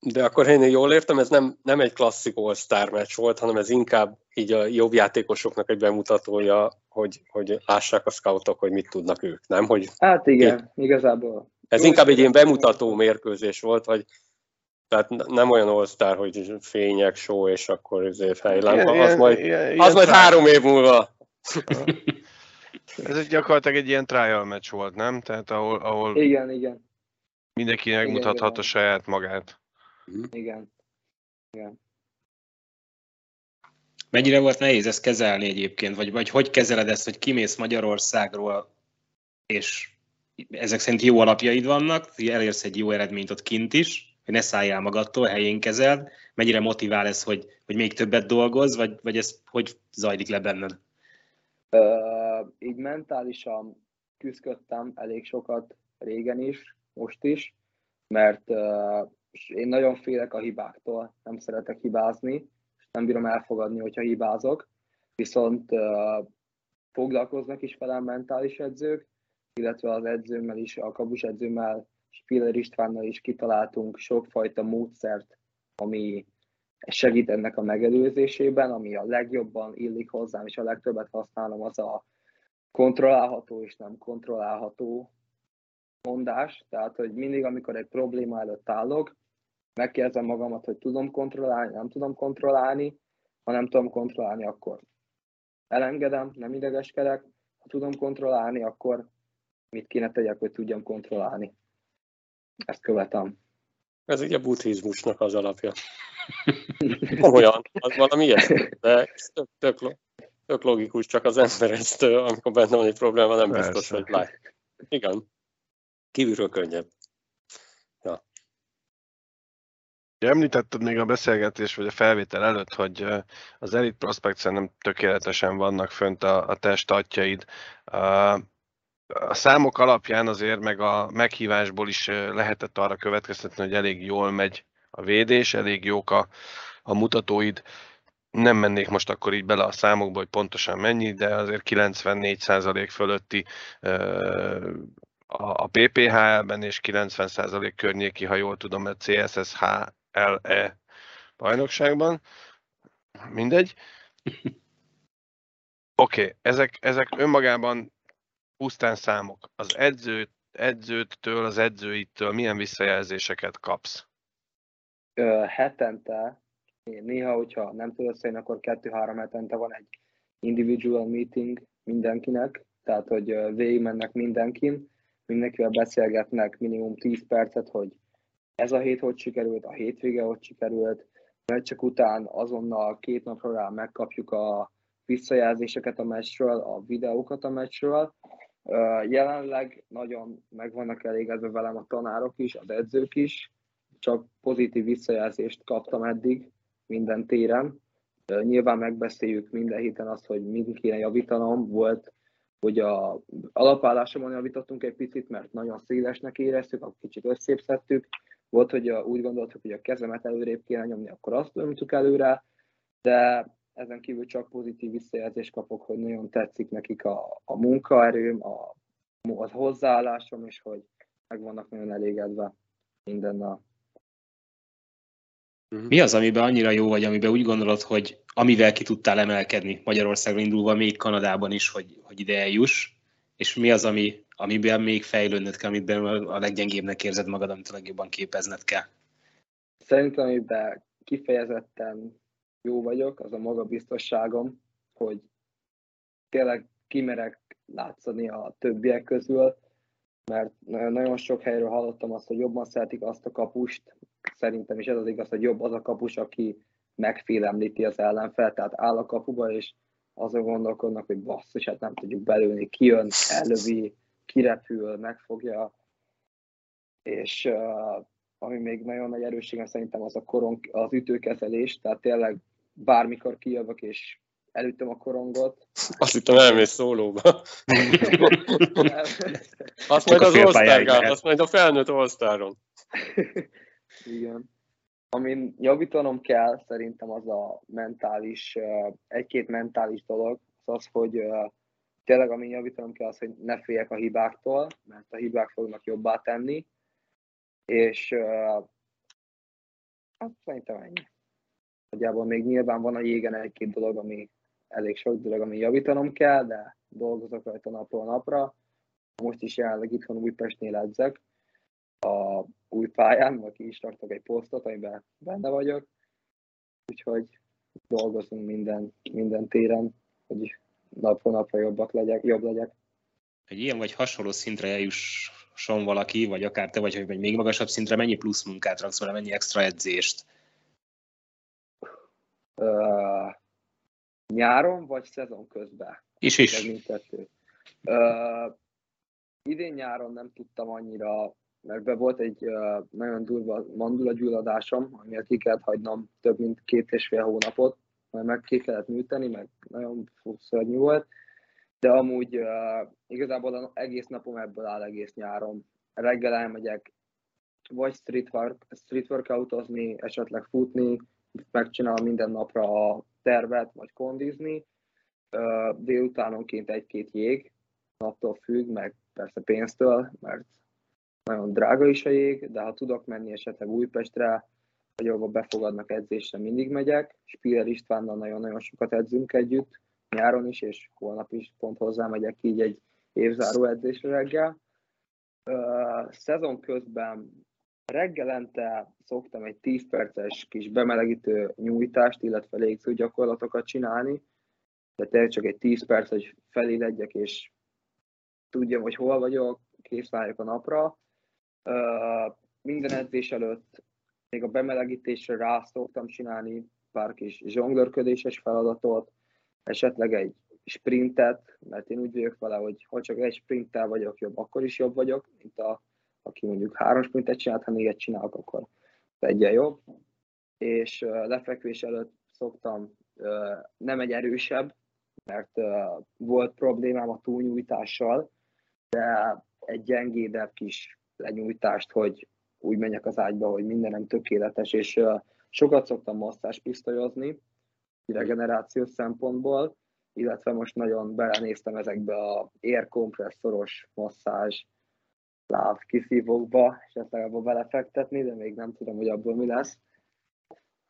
S4: De akkor én jól értem, ez nem, nem egy klasszik all-star meccs volt, hanem ez inkább így a jobb játékosoknak egy bemutatója, hogy, hogy lássák a scoutok, hogy mit tudnak ők, nem? Hogy
S2: hát igen, itt, igazából.
S4: Ez inkább egy ilyen bemutató mérkőzés volt, vagy tehát nem olyan all hogy fények, show, és akkor ezért fejlem. Az majd, ilyen, az majd három év múlva. <laughs>
S1: Ez egy gyakorlatilag egy ilyen trial match volt, nem? Tehát ahol, ahol
S2: igen, igen.
S1: mindenki megmutathat igen, a saját magát.
S2: Mhm. Igen. Igen.
S3: Mennyire volt nehéz ezt kezelni egyébként, vagy, vagy hogy kezeled ezt, hogy kimész Magyarországról, és ezek szerint jó alapjaid vannak, hogy elérsz egy jó eredményt ott kint is, hogy ne szálljál magadtól, helyén kezeld, mennyire motivál ez, hogy, hogy még többet dolgoz, vagy, vagy ez hogy zajlik le benned?
S2: Uh, így mentálisan küzdöttem elég sokat régen is, most is, mert uh, én nagyon félek a hibáktól, nem szeretek hibázni, és nem bírom elfogadni, hogyha hibázok, viszont uh, foglalkoznak is velem mentális edzők, illetve az edzőmmel is, a kabus edzőmmel, Spiller Istvánnal is kitaláltunk sokfajta módszert, ami segít ennek a megelőzésében, ami a legjobban illik hozzám, és a legtöbbet használom, az a kontrollálható és nem kontrollálható mondás. Tehát, hogy mindig, amikor egy probléma előtt állok, megkérdezem magamat, hogy tudom kontrollálni, nem tudom kontrollálni, ha nem tudom kontrollálni, akkor elengedem, nem idegeskedek, ha tudom kontrollálni, akkor mit kéne tegyek, hogy tudjam kontrollálni. Ezt követem.
S4: Ez ugye a buddhizmusnak az alapja. <laughs> Olyan, az valami ilyesmi, de ez tök, tök, tök logikus, csak az ember ezt, amikor benne van egy probléma, nem Persze. biztos, hogy lát. Igen. Kívülről könnyebb. Ja.
S1: Említetted még a beszélgetés vagy a felvétel előtt, hogy az Elite Prospect nem tökéletesen vannak fönt a, a testatjaid a számok alapján azért, meg a meghívásból is lehetett arra következtetni, hogy elég jól megy a védés, elég jók a, a mutatóid. Nem mennék most akkor így bele a számokba, hogy pontosan mennyi, de azért 94% fölötti a PPHL-ben és 90% környéki, ha jól tudom, a CSSHLE bajnokságban. Mindegy. <laughs> Oké, okay, ezek, ezek önmagában pusztán számok. Az edzőt, edzőtől, az edzőitől milyen visszajelzéseket kapsz?
S2: Ö, hetente, néha, hogyha nem tudod összejönni, akkor kettő-három hetente van egy individual meeting mindenkinek, tehát hogy végigmennek mindenkin, mindenkivel beszélgetnek minimum 10 percet, hogy ez a hét hogy sikerült, a hétvége hogy sikerült, csak után azonnal két napra rá megkapjuk a visszajelzéseket a meccsről, a videókat a meccsről, Jelenleg nagyon meg vannak elégedve velem a tanárok is, az edzők is, csak pozitív visszajelzést kaptam eddig minden téren. Nyilván megbeszéljük minden héten azt, hogy mit kéne javítanom. Volt, hogy a alapállásomon javítottunk egy picit, mert nagyon szélesnek éreztük, akkor kicsit összépszettük. Volt, hogy úgy gondoltuk, hogy a kezemet előrébb kéne nyomni, akkor azt nyomtuk előre, de ezen kívül csak pozitív visszajelzést kapok, hogy nagyon tetszik nekik a, a munkaerőm, a, a hozzáállásom, és hogy meg vannak nagyon elégedve mindennel.
S3: Mhm. Mi az, amiben annyira jó vagy, amiben úgy gondolod, hogy amivel ki tudtál emelkedni Magyarországon indulva, még Kanadában is, hogy, hogy ide eljuss, és mi az, ami, amiben még fejlődnöd kell, amiben a leggyengébbnek érzed magad, amit a legjobban képezned kell?
S2: Szerintem, amiben kifejezetten jó vagyok, az a magabiztosságom, hogy tényleg kimerek látszani a többiek közül, mert nagyon sok helyről hallottam azt, hogy jobban szeretik azt a kapust, szerintem is ez az igaz, hogy jobb az a kapus, aki megfélemlíti az ellenfel, tehát áll a kapuba, és azon gondolkodnak, hogy basszus, hát nem tudjuk belülni, kijön, ellövi, kirepül, megfogja, és ami még nagyon nagy erősségem szerintem az a korong, az ütőkezelés, tehát tényleg bármikor kijövök és elütöm a korongot.
S4: Azt hittem elmész szólóba. <laughs> azt majd az osztárgál, azt majd a felnőtt osztáron. <laughs>
S2: Igen. Amin javítanom kell, szerintem az a mentális, egy-két mentális dolog, az az, hogy tényleg amin javítanom kell, az, hogy ne féljek a hibáktól, mert a hibák fognak jobbá tenni, és hát szerintem ennyi. Nagyjából még nyilván van a jégen egy-két dolog, ami elég sok dolog, ami javítanom kell, de dolgozok rajta napról napra. Most is jelenleg itthon Újpestnél edzek, a új pályán, aki is raktak egy posztot, amiben benne vagyok. Úgyhogy dolgozunk minden, minden téren, hogy napról napra jobbak legyek, jobb legyek.
S3: Egy ilyen vagy hasonló szintre eljusson valaki, vagy akár te vagy, hogy még magasabb szintre, mennyi plusz munkát raksz vele, mennyi extra edzést?
S2: Uh, nyáron, vagy szezon közben?
S3: Is is.
S2: Uh, idén nyáron nem tudtam annyira mert be volt egy uh, nagyon durva mandula gyulladásom, amiért ki kellett hagynom több mint két és fél hónapot, majd meg ki kellett műteni, meg nagyon szörnyű volt, de amúgy uh, igazából az egész napom ebből áll egész nyáron. Reggel elmegyek vagy street, work, street workoutozni, esetleg futni, megcsinálom minden napra a tervet, vagy kondizni. Délutánonként egy-két jég, naptól függ, meg persze pénztől, mert nagyon drága is a jég, de ha tudok menni esetleg Újpestre, vagy ahova befogadnak edzésre, mindig megyek. Spiller Istvánnal nagyon-nagyon sokat edzünk együtt, nyáron is, és holnap is pont hozzá megyek így egy évzáró edzésre reggel. Szezon közben reggelente szoktam egy 10 perces kis bemelegítő nyújtást, illetve légző gyakorlatokat csinálni, de tényleg csak egy 10 perc, hogy feléledjek, és tudjam, hogy hol vagyok, kész a napra. Minden edzés előtt még a bemelegítésre rá szoktam csinálni pár kis zsonglőrködéses feladatot, esetleg egy sprintet, mert én úgy vagyok vele, hogy ha csak egy sprinttel vagyok jobb, akkor is jobb vagyok, mint a, aki mondjuk három sprintet csinált, ha négyet csinálok, akkor egyen jobb. És lefekvés előtt szoktam nem egy erősebb, mert volt problémám a túlnyújtással, de egy gyengédebb kis lenyújtást, hogy úgy menjek az ágyba, hogy mindenem tökéletes, és sokat szoktam masszáspisztolyozni, regenerációs szempontból, illetve most nagyon belenéztem ezekbe a érkompresszoros masszázs láv kiszívókba, és ezt legalább belefektetni, de még nem tudom, hogy abból mi lesz.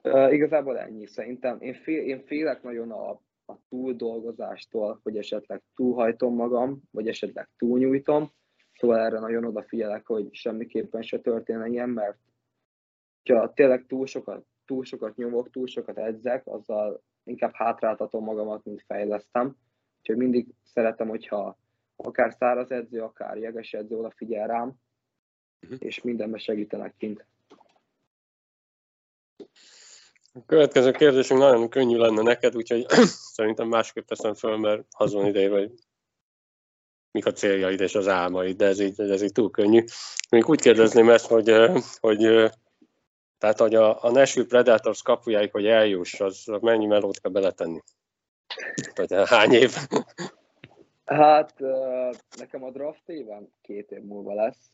S2: Uh, igazából ennyi szerintem. Én, fél, én félek nagyon a, a túldolgozástól, hogy esetleg túlhajtom magam, vagy esetleg túlnyújtom, Szóval erre nagyon odafigyelek, hogy semmiképpen se történjen ilyen, mert ha tényleg túl sokat, túl sokat nyomok, túl sokat edzek, azzal inkább hátráltatom magamat, mint fejlesztem. Úgyhogy mindig szeretem, hogyha akár száraz edző, akár jeges edző odafigyel rám, uh-huh. és mindenben segítenek kint.
S4: A következő kérdésünk nagyon könnyű lenne neked, úgyhogy <clears throat> szerintem másképp teszem föl, mert azon idején, hogy mik a céljaid és az álmaid, de ez így, ez így túl könnyű. Még úgy kérdezném ezt, hogy, hogy tehát, hogy a, a Nashville Predators kapujáig, hogy eljuss, az mennyi melót kell beletenni? Vagy hány év?
S2: Hát nekem a draft éven két év múlva lesz.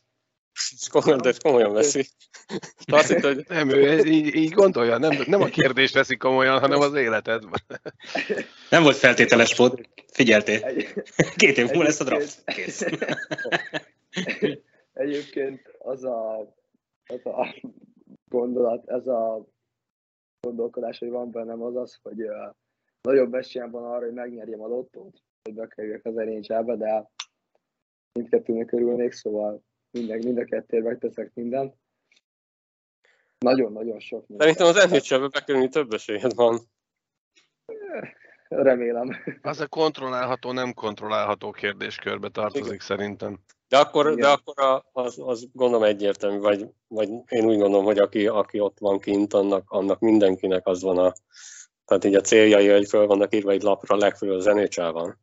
S4: Ez komolyan, de ez komolyan veszi. <laughs>
S1: Azt hitt, hogy... Nem, ő így, így gondolja, nem, nem a kérdést veszi komolyan, hanem az életed.
S3: Nem volt feltételes pod, figyeltél. Két év múlva lesz a draft. Kész. <laughs>
S2: Egyébként az a, az a gondolat, ez a gondolkodás, hogy van bennem az az, hogy uh, nagyobb esélyem van arra, hogy megnyerjem a lottót, hogy bekerüljek az nhl de mindkettőnek örülnék, szóval minden, mind a kettőért megteszek mindent. Nagyon-nagyon sok
S4: minden. Szerintem az NHL-be bekerülni több esélyed van.
S2: Remélem.
S1: Az a kontrollálható, nem kontrollálható kérdéskörbe tartozik Igen. szerintem.
S4: De akkor, Igen. de akkor a, az, az gondolom egyértelmű, vagy, vagy én úgy gondolom, hogy aki, aki ott van kint, annak, annak mindenkinek az van a, tehát így a céljai, hogy föl vannak írva egy lapra, legfőbb az NHL van.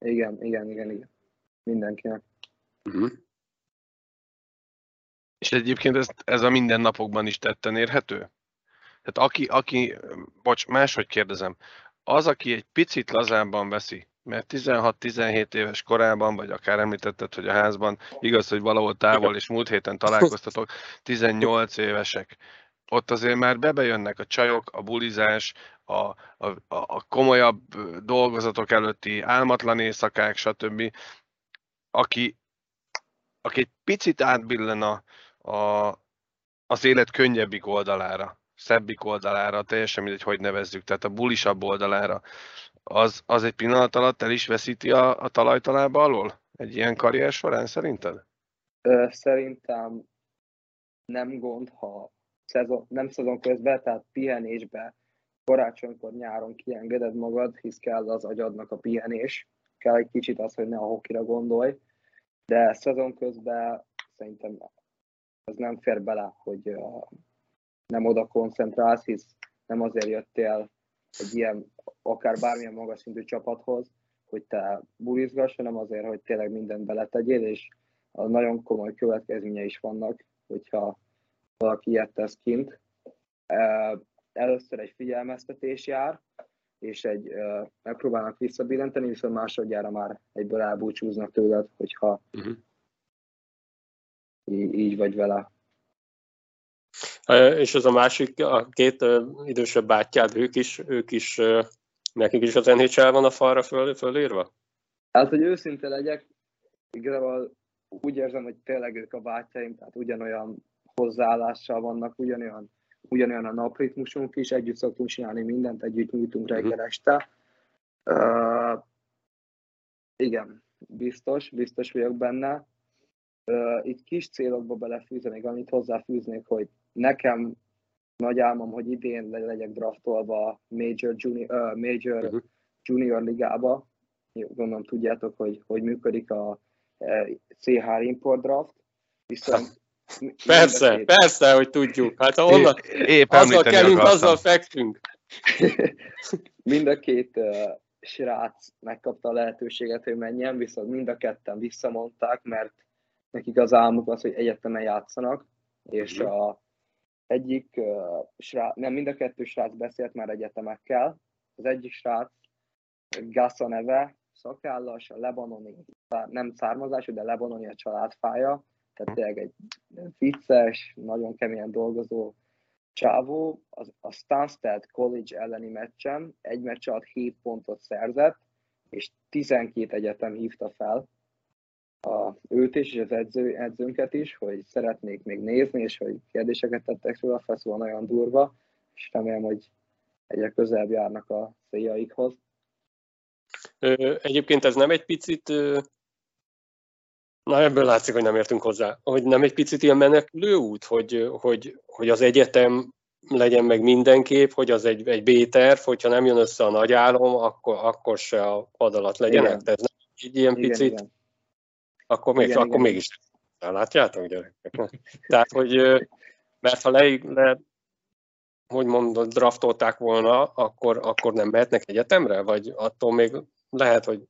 S2: Igen, igen, igen, igen. Mindenkinek.
S1: Uh-huh. És egyébként ez, ez a mindennapokban is tetten érhető? Tehát aki, aki, bocs, máshogy kérdezem, az, aki egy picit lazábban veszi, mert 16-17 éves korában, vagy akár említetted, hogy a házban, igaz, hogy valahol távol, és múlt héten találkoztatok, 18 évesek, ott azért már bebejönnek a csajok, a bulizás, a, a, a komolyabb dolgozatok előtti álmatlan éjszakák, stb. Aki, aki egy picit átbillen a, a, az élet könnyebbik oldalára, szebbik oldalára, teljesen mindegy, hogy nevezzük, tehát a bulisabb oldalára, az, az egy pillanat alatt el is veszíti a, a talajtalába alól? Egy ilyen karrier során szerinted?
S2: Szerintem nem gond, ha szezon, nem szezon közben, tehát pihenésbe, karácsonykor, nyáron kiengeded magad, hisz kell az agyadnak a pihenés, kell egy kicsit az, hogy ne a hokira gondolj, de szezon közben szerintem ez nem fér bele, hogy nem oda koncentrálsz, hisz nem azért jöttél egy ilyen, akár bármilyen magas szintű csapathoz, hogy te bulizgass, hanem azért, hogy tényleg mindent beletegyél, és a nagyon komoly következménye is vannak, hogyha valaki ilyet tesz kint. Először egy figyelmeztetés jár, és egy, megpróbálnak visszabillenteni, viszont másodjára már egyből elbúcsúznak tőled, hogyha uh-huh. így, így vagy vele.
S4: És az a másik, a két idősebb bátyád, ők is, ők is, nekik is az NHL van a falra föl, fölírva?
S2: Hát, hogy őszinte legyek, igazából úgy érzem, hogy tényleg ők a bátyáim, tehát ugyanolyan hozzáállással vannak, ugyanolyan, ugyanolyan a napritmusunk is, együtt szoktunk csinálni mindent, együtt nyújtunk mhm. reggel este. Uh, igen, biztos, biztos vagyok benne. Uh, itt kis célokba belefűzenék, amit hozzáfűznék, hogy nekem nagy álmom, hogy idén legyek draftolva Major Junior, uh, Major uh-huh. junior ligába. Gondolom tudjátok, hogy hogy működik a uh, CH Import Draft. Viszont
S4: Persze, persze, hogy tudjuk. Hát ha onnan, épp azzal kellünk, akartam. azzal fekszünk. <laughs>
S2: mind a két uh, srác megkapta a lehetőséget, hogy menjen, viszont mind a ketten visszamondták, mert nekik az álmuk az, hogy egyetemen játszanak, és mm-hmm. a egyik uh, srác, nem mind a kettő srác beszélt már egyetemekkel, az egyik srác Gassa neve, szakállas, a lebanoni, nem származású, de lebanoni a családfája, tehát tényleg egy vicces, nagyon keményen dolgozó csávó, az, a Stansted College elleni meccsen egy meccs alatt 7 pontot szerzett, és 12 egyetem hívta fel a, őt is, és az edző, edzőnket is, hogy szeretnék még nézni, és hogy kérdéseket tettek róla, feszül nagyon durva, és remélem, hogy egyre közelebb járnak a céljaikhoz.
S4: Egyébként ez nem egy picit Na ebből látszik, hogy nem értünk hozzá. Hogy nem egy picit ilyen menekülő út, hogy, hogy, hogy az egyetem legyen meg mindenképp, hogy az egy, egy B-terv, hogyha nem jön össze a nagy álom, akkor, akkor se a pad alatt legyenek. Igen. Tehát nem egy ilyen igen, picit, igen. akkor, még, igen, akkor igen. mégis látjátok gyerekek? Tehát, hogy mert ha le, le hogy mondod, draftolták volna, akkor, akkor nem mehetnek egyetemre? Vagy attól még lehet, hogy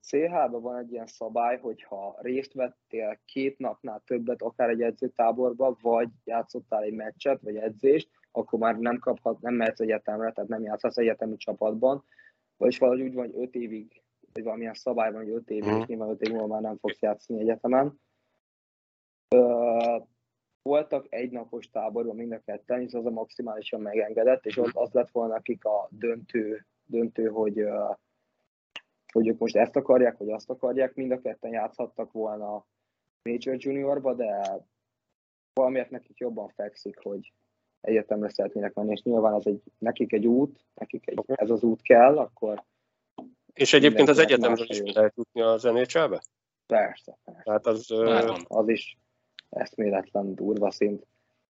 S2: CH-ban van egy ilyen szabály, hogy ha részt vettél két napnál többet, akár egy edzőtáborba, vagy játszottál egy meccset, vagy edzést, akkor már nem kaphat, nem mehetsz egyetemre, tehát nem játszhatsz egyetemi csapatban, vagyis valahogy úgy van, hogy öt évig, vagy valamilyen szabály van, hogy öt évig, és nyilván öt év múlva már nem fogsz játszani egyetemen. Uh, voltak egynapos táborban mind a ketten, és az a maximálisan megengedett, és ott az lett volna nekik a döntő, döntő hogy hogy ők most ezt akarják, vagy azt akarják, mind a ketten játszhattak volna Major Juniorba, de valamiért nekik jobban fekszik, hogy egyetemre szeretnének menni, és nyilván ez egy, nekik egy út, nekik egy, ez az út kell, akkor...
S4: És egyébként az egyetemről is lehet jutni a zenélcselbe?
S2: Persze, persze. Tehát
S4: az,
S2: az is eszméletlen durva szint.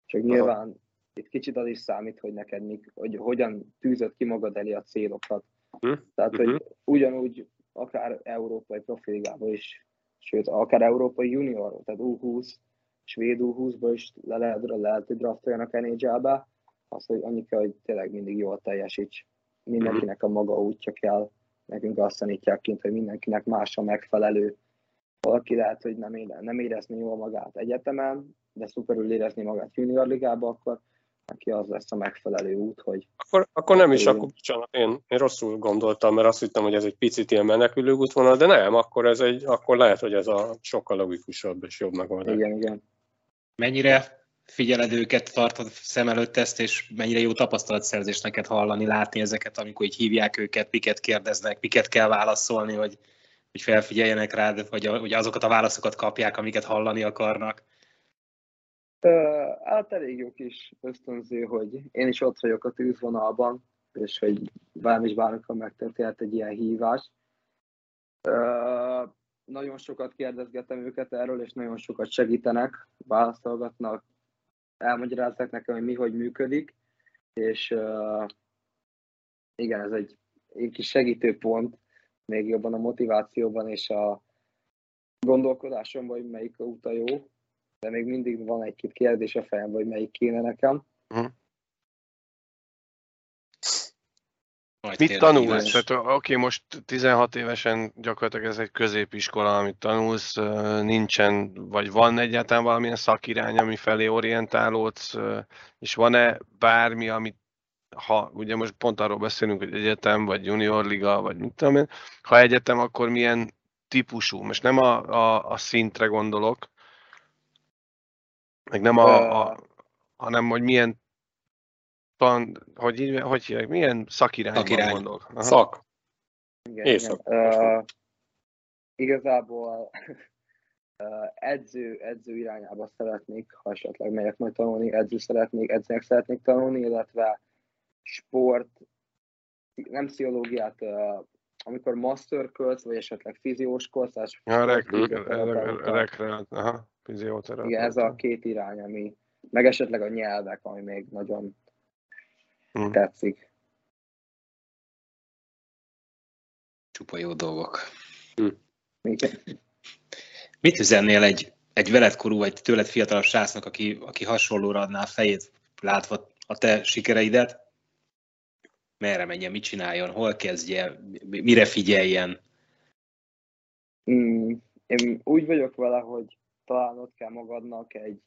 S2: Csak nyilván Aha. itt kicsit az is számít, hogy neked mik, hogy hogyan tűzött ki magad elé a célokat. Hm? Tehát, hogy uh-huh. ugyanúgy akár európai profiligában is, sőt, akár európai junior, tehát U20, svéd U20-ba is le lehet, le lehet hogy draftoljanak NHL-be, az, hogy annyi kell, hogy tényleg mindig jól teljesíts. Mindenkinek a maga útja kell, nekünk azt tanítják kint, hogy mindenkinek más a megfelelő valaki lehet, hogy nem, ére, nem érezni jól magát egyetemen, de szuperül érezni magát junior ligába, akkor neki az lesz a megfelelő út, hogy...
S4: Akkor, akkor nem is, akkor bocsánat, én, én rosszul gondoltam, mert azt hittem, hogy ez egy picit ilyen menekülő útvonal, de nem, akkor, ez egy, akkor lehet, hogy ez a sokkal logikusabb és jobb megoldás.
S2: Igen, igen.
S3: Mennyire figyeled őket, tartod szem előtt ezt, és mennyire jó tapasztalatszerzés neked hallani, látni ezeket, amikor így hívják őket, miket kérdeznek, miket kell válaszolni, hogy, hogy felfigyeljenek rád, vagy, vagy azokat a válaszokat kapják, amiket hallani akarnak?
S2: Hát elég jó kis ösztönző, hogy én is ott vagyok a tűzvonalban, és hogy bármi is bármikor megtörténhet egy ilyen hívás. Nagyon sokat kérdezgetem őket erről, és nagyon sokat segítenek, válaszolgatnak, elmagyarázzák nekem, hogy mi hogy működik, és igen, ez egy, egy kis segítőpont, még jobban a motivációban és a gondolkodásomban, hogy melyik a út a jó, de még mindig van egy-két kérdés a fejemben, hogy melyik kéne nekem. Uh-huh.
S1: Mit tanulsz? Tehát, oké, okay, most 16 évesen gyakorlatilag ez egy középiskola, amit tanulsz, nincsen, vagy van egyáltalán valamilyen szakirány, ami felé orientálódsz, és van-e bármi, amit ha ugye most pont arról beszélünk, hogy egyetem, vagy junior liga, vagy mit tudom én, ha egyetem, akkor milyen típusú, most nem a, a, a szintre gondolok, meg nem a, a hanem hogy milyen tan, hogy, így, hogy hívják, milyen szakirányban Szakirány. gondolok.
S4: Aha. Szak.
S2: Igen, Éjszak. igen. Uh, igazából <laughs> uh, edző, edző irányába szeretnék, ha esetleg megyek majd tanulni, edző szeretnék, edzőnek szeretnék tanulni, illetve sport, nem pszichológiát, uh, amikor masterkölsz, vagy esetleg fizióskolsz,
S1: ja, rek, rek, aha,
S2: Igen, ez a két irány, ami, meg esetleg a nyelvek, ami még nagyon hmm. tetszik.
S3: Csupa jó dolgok. Hm. Mit üzennél egy, egy veledkorú, vagy tőled fiatalabb srácnak, aki, aki hasonlóra adná a fejét, látva a te sikereidet? merre menjen, mit csináljon, hol kezdje, mire figyeljen?
S2: Mm, én úgy vagyok vele, hogy talán ott kell magadnak egy,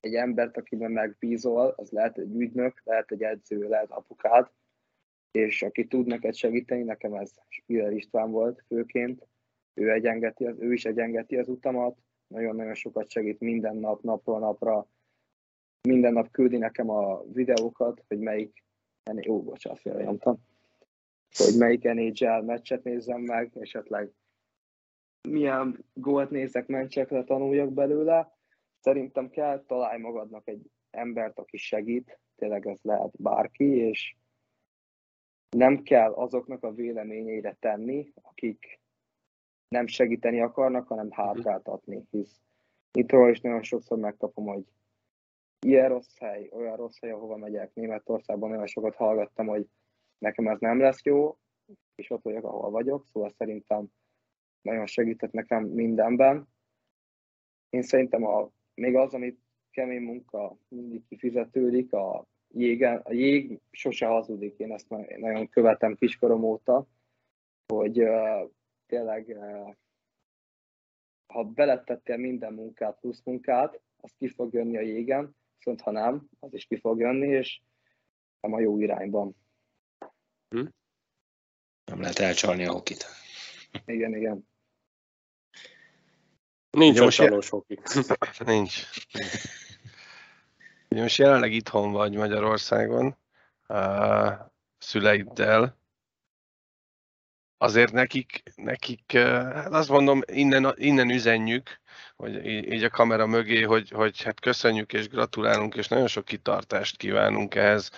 S2: egy embert, akiben megbízol, az lehet egy ügynök, lehet egy edző, lehet apukád, és aki tud neked segíteni, nekem ez Spiller István volt főként, ő, egyengeti az, ő is egyengeti az utamat, nagyon-nagyon sokat segít minden nap, napról napra, minden nap küldi nekem a videókat, hogy melyik ó, bocsánat, félrenyomtam, hogy melyik NHL meccset nézzem meg, esetleg milyen gólt nézek meccsekre, tanuljak belőle. Szerintem kell találj magadnak egy embert, aki segít, tényleg ez lehet bárki, és nem kell azoknak a véleményeire tenni, akik nem segíteni akarnak, hanem hátráltatni, hisz itt is nagyon sokszor megkapom, hogy ilyen rossz hely, olyan rossz hely, ahova megyek. Németországban nagyon sokat hallgattam, hogy nekem ez nem lesz jó, és ott vagyok, ahol vagyok, szóval szerintem nagyon segített nekem mindenben. Én szerintem a, még az, amit kemény munka mindig kifizetődik, a, jégen, a jég sose hazudik, én ezt nagyon követem kiskorom óta, hogy uh, tényleg uh, ha beletettél minden munkát, plusz munkát, az ki fog jönni a jégen, viszont ha nem, az is ki fog jönni, és nem a jó irányban. Hm?
S3: Nem lehet elcsalni a hokit.
S2: Igen, igen.
S4: Nincs csalós hoki. <laughs>
S1: Nincs. Ugye most jelenleg itthon vagy Magyarországon, uh, szüleiddel, azért nekik, nekik hát azt mondom, innen, innen üzenjük, hogy így a kamera mögé, hogy, hogy hát köszönjük és gratulálunk, és nagyon sok kitartást kívánunk ehhez,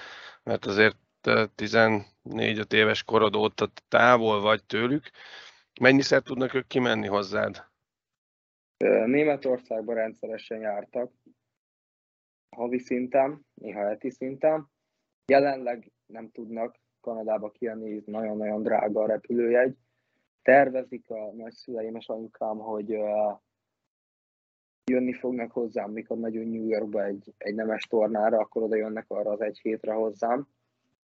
S1: mert azért 14-5 éves korod óta távol vagy tőlük. Mennyiszer tudnak ők kimenni hozzád?
S2: Németországban rendszeresen jártak, havi szinten, néha heti szinten. Jelenleg nem tudnak Kanadába kijönni, nagyon-nagyon drága a repülőjegy. Tervezik a nagyszüleim és anyukám, hogy jönni fognak hozzám, mikor megyünk New Yorkba egy, egy nemes tornára, akkor oda jönnek arra az egy hétre hozzám.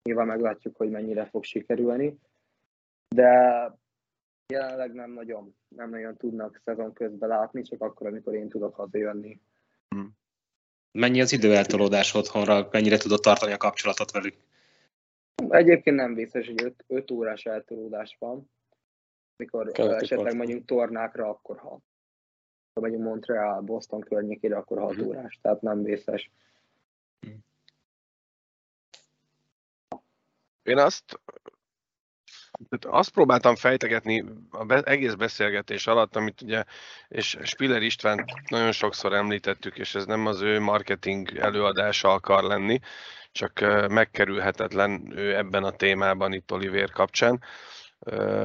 S2: Nyilván meglátjuk, hogy mennyire fog sikerülni. De Jelenleg nem nagyon, nem nagyon tudnak szezon közben látni, csak akkor, amikor én tudok hazajönni.
S3: Hmm. Mennyi az időeltolódás otthonra, mennyire tudod tartani a kapcsolatot velük?
S2: Egyébként nem vészes, hogy 5 órás eltolódás van. Mikor Keleti esetleg megyünk tornákra, akkor ha megyünk Montreal, Boston környékére, akkor 6 uh-huh. órás, tehát nem vészes.
S1: Én azt azt próbáltam fejtegetni az egész beszélgetés alatt, amit ugye, és Spiller István nagyon sokszor említettük, és ez nem az ő marketing előadása akar lenni, csak megkerülhetetlen ő ebben a témában itt Oliver kapcsán.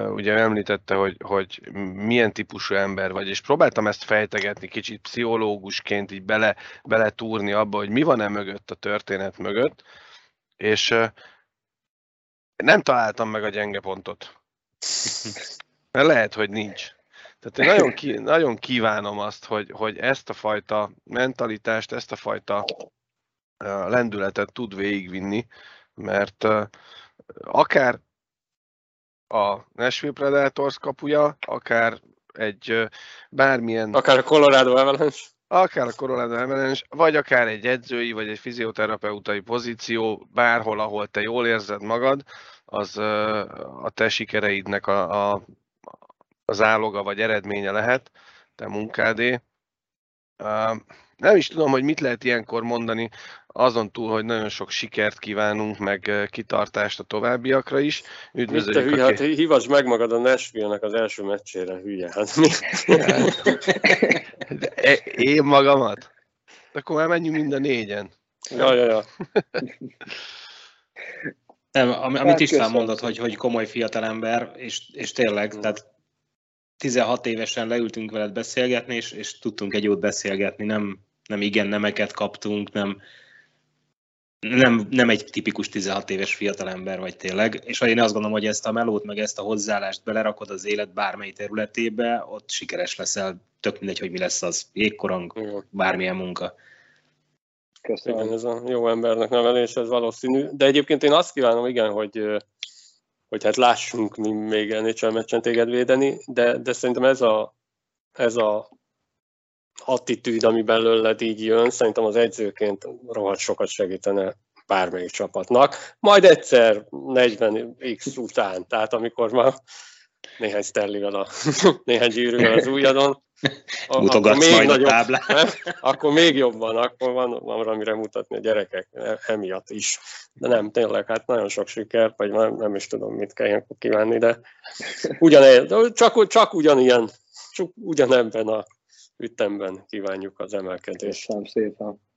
S1: Ugye említette, hogy, hogy milyen típusú ember vagy, és próbáltam ezt fejtegetni kicsit pszichológusként, így bele, bele túrni abba, hogy mi van-e mögött a történet mögött, és nem találtam meg a gyenge pontot. Mert lehet, hogy nincs. Tehát én nagyon, ki, nagyon kívánom azt, hogy, hogy ezt a fajta mentalitást, ezt a fajta lendületet tud végigvinni, mert akár a Nashville Predators kapuja, akár egy bármilyen...
S4: Akár a Colorado Avalanche
S1: akár a Colorado Avalanche, vagy akár egy edzői, vagy egy fizioterapeutai pozíció, bárhol, ahol te jól érzed magad, az a te sikereidnek a, a, az áloga vagy eredménye lehet, te munkádé. Nem is tudom, hogy mit lehet ilyenkor mondani, azon túl, hogy nagyon sok sikert kívánunk, meg kitartást a továbbiakra is.
S4: Üdvözöljük! Mit te hülye, hát hívasd meg magad a nashville az első meccsére, hülye. Hát <laughs>
S1: De én magamat? Akkor már menjünk mind a négyen.
S4: Ja, ja, ja.
S3: Nem, amit hát, István mondott, hogy, hogy komoly fiatalember, és, és tényleg, tehát 16 évesen leültünk veled beszélgetni, és, és tudtunk egy jót beszélgetni, nem, nem igen nemeket kaptunk, nem, nem, nem egy tipikus 16 éves fiatalember vagy tényleg, és én azt gondolom, hogy ezt a melót, meg ezt a hozzáállást belerakod az élet bármely területébe, ott sikeres leszel, tök mindegy, hogy mi lesz az, jégkorong, bármilyen munka.
S4: Köszönöm. Igen, ez a jó embernek nevelés, ez valószínű. De egyébként én azt kívánom, igen, hogy, hogy hát lássunk mi még NHL meccsen téged védeni, de, de szerintem ez a, ez a attitűd, ami belőled így jön, szerintem az edzőként rohadt sokat segítene bármelyik csapatnak. Majd egyszer 40x után, tehát amikor már néhány sterlivel a <laughs> néhány gyűrűvel az ujjadon,
S3: Mutogatsz még nagyobb, a táblát. <laughs>
S4: Akkor még jobban, akkor van, van valamire mutatni a gyerekek e, emiatt is. De nem, tényleg, hát nagyon sok siker, vagy nem, nem is tudom, mit kell ilyenkor kívánni, de, ugyan, csak, csak ugyanilyen, csak ugyanebben a ütemben kívánjuk az emelkedést.
S2: Köszönöm szépen.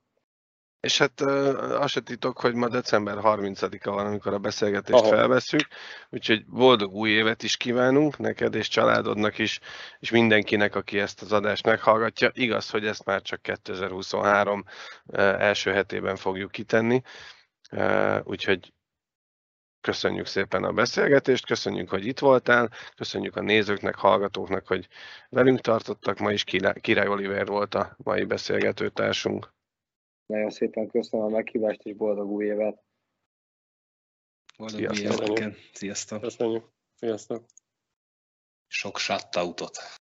S1: És hát azt se titok, hogy ma december 30-a van, amikor a beszélgetést Aha. felveszünk, úgyhogy boldog új évet is kívánunk neked és családodnak is, és mindenkinek, aki ezt az adást meghallgatja. Igaz, hogy ezt már csak 2023 első hetében fogjuk kitenni, úgyhogy köszönjük szépen a beszélgetést, köszönjük, hogy itt voltál, köszönjük a nézőknek, hallgatóknak, hogy velünk tartottak. Ma is Király Oliver volt a mai beszélgetőtársunk.
S2: Nagyon szépen köszönöm a meghívást, és boldog új évet!
S3: Boldog új évet! Sziasztok!
S4: Köszönjük! Sziasztok!
S3: Sok shutoutot!